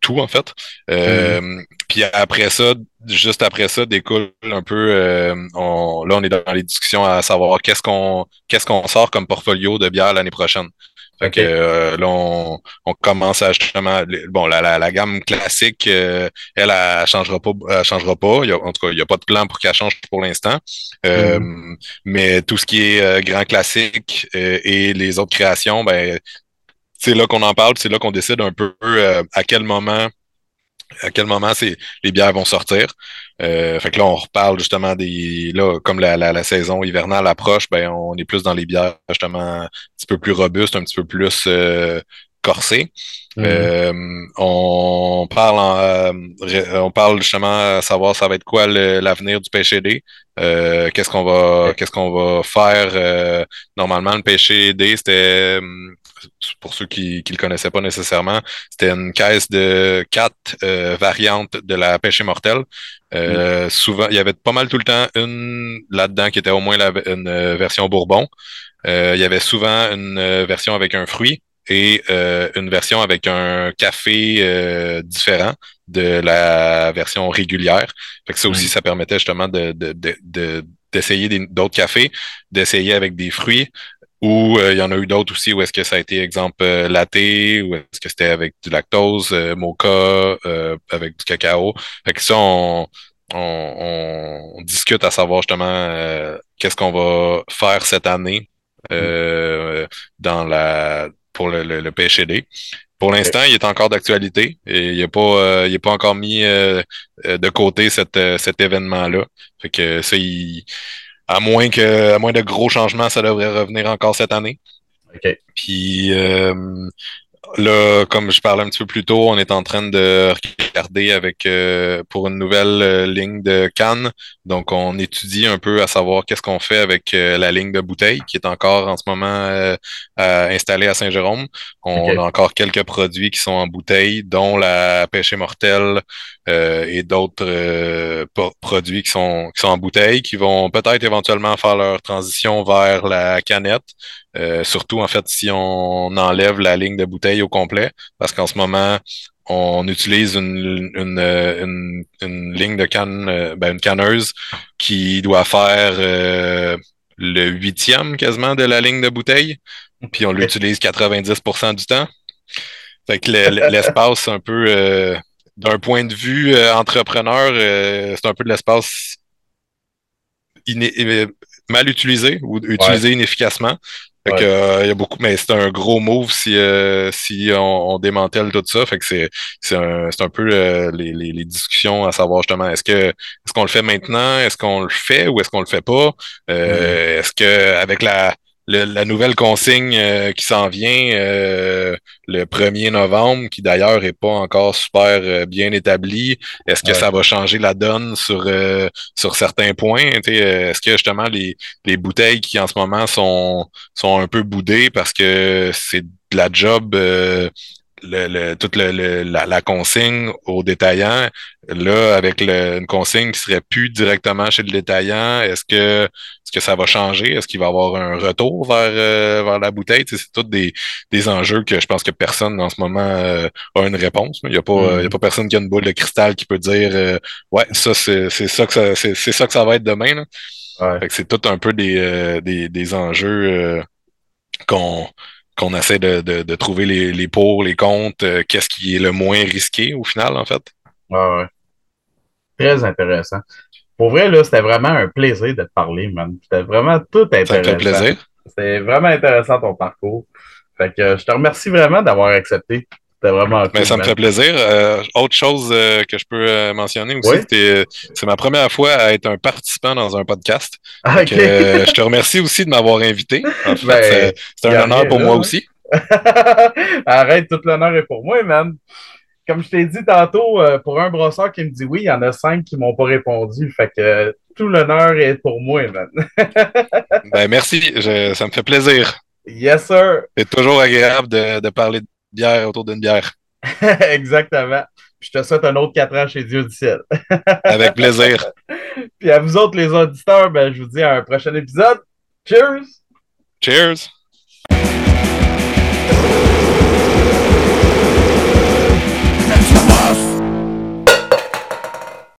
tout en fait. Euh, Puis après ça, juste après ça, découle un peu. euh, on, là, on est dans les discussions à savoir qu'est-ce qu'on qu'est-ce qu'on sort comme portfolio de bière l'année prochaine. Fait que euh, là, on, on, commence à justement bon la, la, la gamme classique, euh, elle, elle, changera pas, elle changera pas. Il y a, en tout cas, il n'y a pas de plan pour qu'elle change pour l'instant. Euh, mm-hmm. Mais tout ce qui est grand classique et les autres créations, ben c'est là qu'on en parle, c'est là qu'on décide un peu à quel moment à quel moment c'est les bières vont sortir. Euh, fait que là, on reparle justement des. Là, comme la, la, saison hivernale approche, ben on est plus dans les bières justement un petit peu plus robustes, un petit peu plus euh, corsées. Mm-hmm. Euh, on parle en, on parle justement à savoir ça va être quoi l'avenir du PCD. qu'est-ce qu'on va qu'est-ce qu'on va faire normalement le PCD c'était pour ceux qui ne le connaissaient pas nécessairement, c'était une caisse de quatre euh, variantes de la pêche mortelle. Euh, mm. Souvent, il y avait pas mal tout le temps une là-dedans qui était au moins la, une euh, version Bourbon. il y avait souvent une version avec un fruit et une version avec un café différent de la version régulière. Fait que ça aussi, mm. ça permettait justement de, de d'essayer d'autres cafés, d'essayer avec des fruits, ou euh, il y en a eu d'autres aussi où est-ce que ça a été, exemple, euh, latte, ou est-ce que c'était avec du lactose, euh, mocha, euh, avec du cacao. Fait que ça, on, on, on discute à savoir justement qu'est-ce qu'on va faire cette année dans la pour le, le, PHD. Pour l'instant, il est encore d'actualité et il n'est pas, il est pas encore mis de côté cet, cet événement-là. Fait que ça, il, à moins que, à moins de gros changements, ça devrait revenir encore cette année. OK. Puis euh, Là, comme je parlais un petit peu plus tôt, on est en train de regarder avec euh, pour une nouvelle euh, ligne de canne. Donc, on étudie un peu à savoir qu'est-ce qu'on fait avec euh, la ligne de bouteille qui est encore en ce moment installée à Saint-Jérôme. On a encore quelques produits qui sont en bouteille, dont la pêche mortelle et d'autres produits qui sont, qui sont en bouteille, qui vont peut-être éventuellement faire leur transition vers la canette. Euh, surtout, en fait, si on enlève la ligne de bouteille au complet, parce qu'en ce moment, on utilise une, une, une, une ligne de canne, euh, ben, une canneuse qui doit faire euh, le huitième quasiment de la ligne de bouteille, puis on l'utilise 90% du temps. Fait que l'espace, un peu, d'un point de vue entrepreneur, c'est un peu de l'espace mal utilisé ou utilisé inefficacement. Fait que, euh, il y a beaucoup, mais c'est un gros move si, euh, si on, on, démantèle tout ça. Fait que c'est, c'est un, c'est un peu euh, les, les, les, discussions à savoir justement est-ce que est-ce qu'on le fait maintenant, est-ce qu'on le fait ou est-ce qu'on le fait pas? Mm-hmm. Est-ce que avec la la nouvelle consigne euh, qui s'en vient euh, le 1er novembre, qui d'ailleurs est pas encore super euh, bien établie, est-ce que ça va changer la donne sur sur certains points? Est-ce que justement les, les bouteilles qui en ce moment sont, sont un peu boudées parce que c'est de la job le, le, toute le, la, la, consigne au détaillant, là, avec une consigne qui serait plus directement chez le détaillant, est-ce que est-ce que ça va changer? Est-ce qu'il va y avoir un retour vers, euh, vers la bouteille? c'est tous des, des enjeux que je pense que personne en ce moment euh, a une réponse. Il n'y a, pas, il y a mm. pas personne qui a une boule de cristal qui peut dire euh, Ouais, ça, c'est ça que ça c'est ça que ça va être demain. Là. Fait que c'est tout un peu des, des, des enjeux qu'on qu'on essaie de, de, de, trouver les, les pour, les contre, qu'est-ce qui est le moins risqué au final, en fait. Ouais, ouais. Très intéressant. Pour vrai, là, c'était vraiment un plaisir de te parler, man. C'était vraiment tout intéressant. Ça fait plaisir. C'est vraiment intéressant ton parcours. Fait que je te remercie vraiment d'avoir accepté. C'était vraiment cool, Ça me fait plaisir. Euh, autre chose euh, que je peux euh, mentionner aussi, c'est ma première fois à être un participant dans un podcast. Ah, je te remercie aussi de m'avoir invité. En fait, ben, c'est un honneur pour moi aussi. Arrête, tout l'honneur est pour moi, man. Comme je t'ai dit tantôt, pour un brosseur qui me dit oui, il y en a cinq qui m'ont pas répondu. Fait que tout l'honneur est pour moi, man. ben, merci, ça me fait plaisir. Yes, sir. C'est toujours agréable de, de parler de bière autour d'une bière. Exactement. Je te souhaite un autre quatre ans chez Dieu du ciel. Avec plaisir. Puis à vous autres, les auditeurs, ben, je vous dis à un prochain épisode. Cheers! Cheers!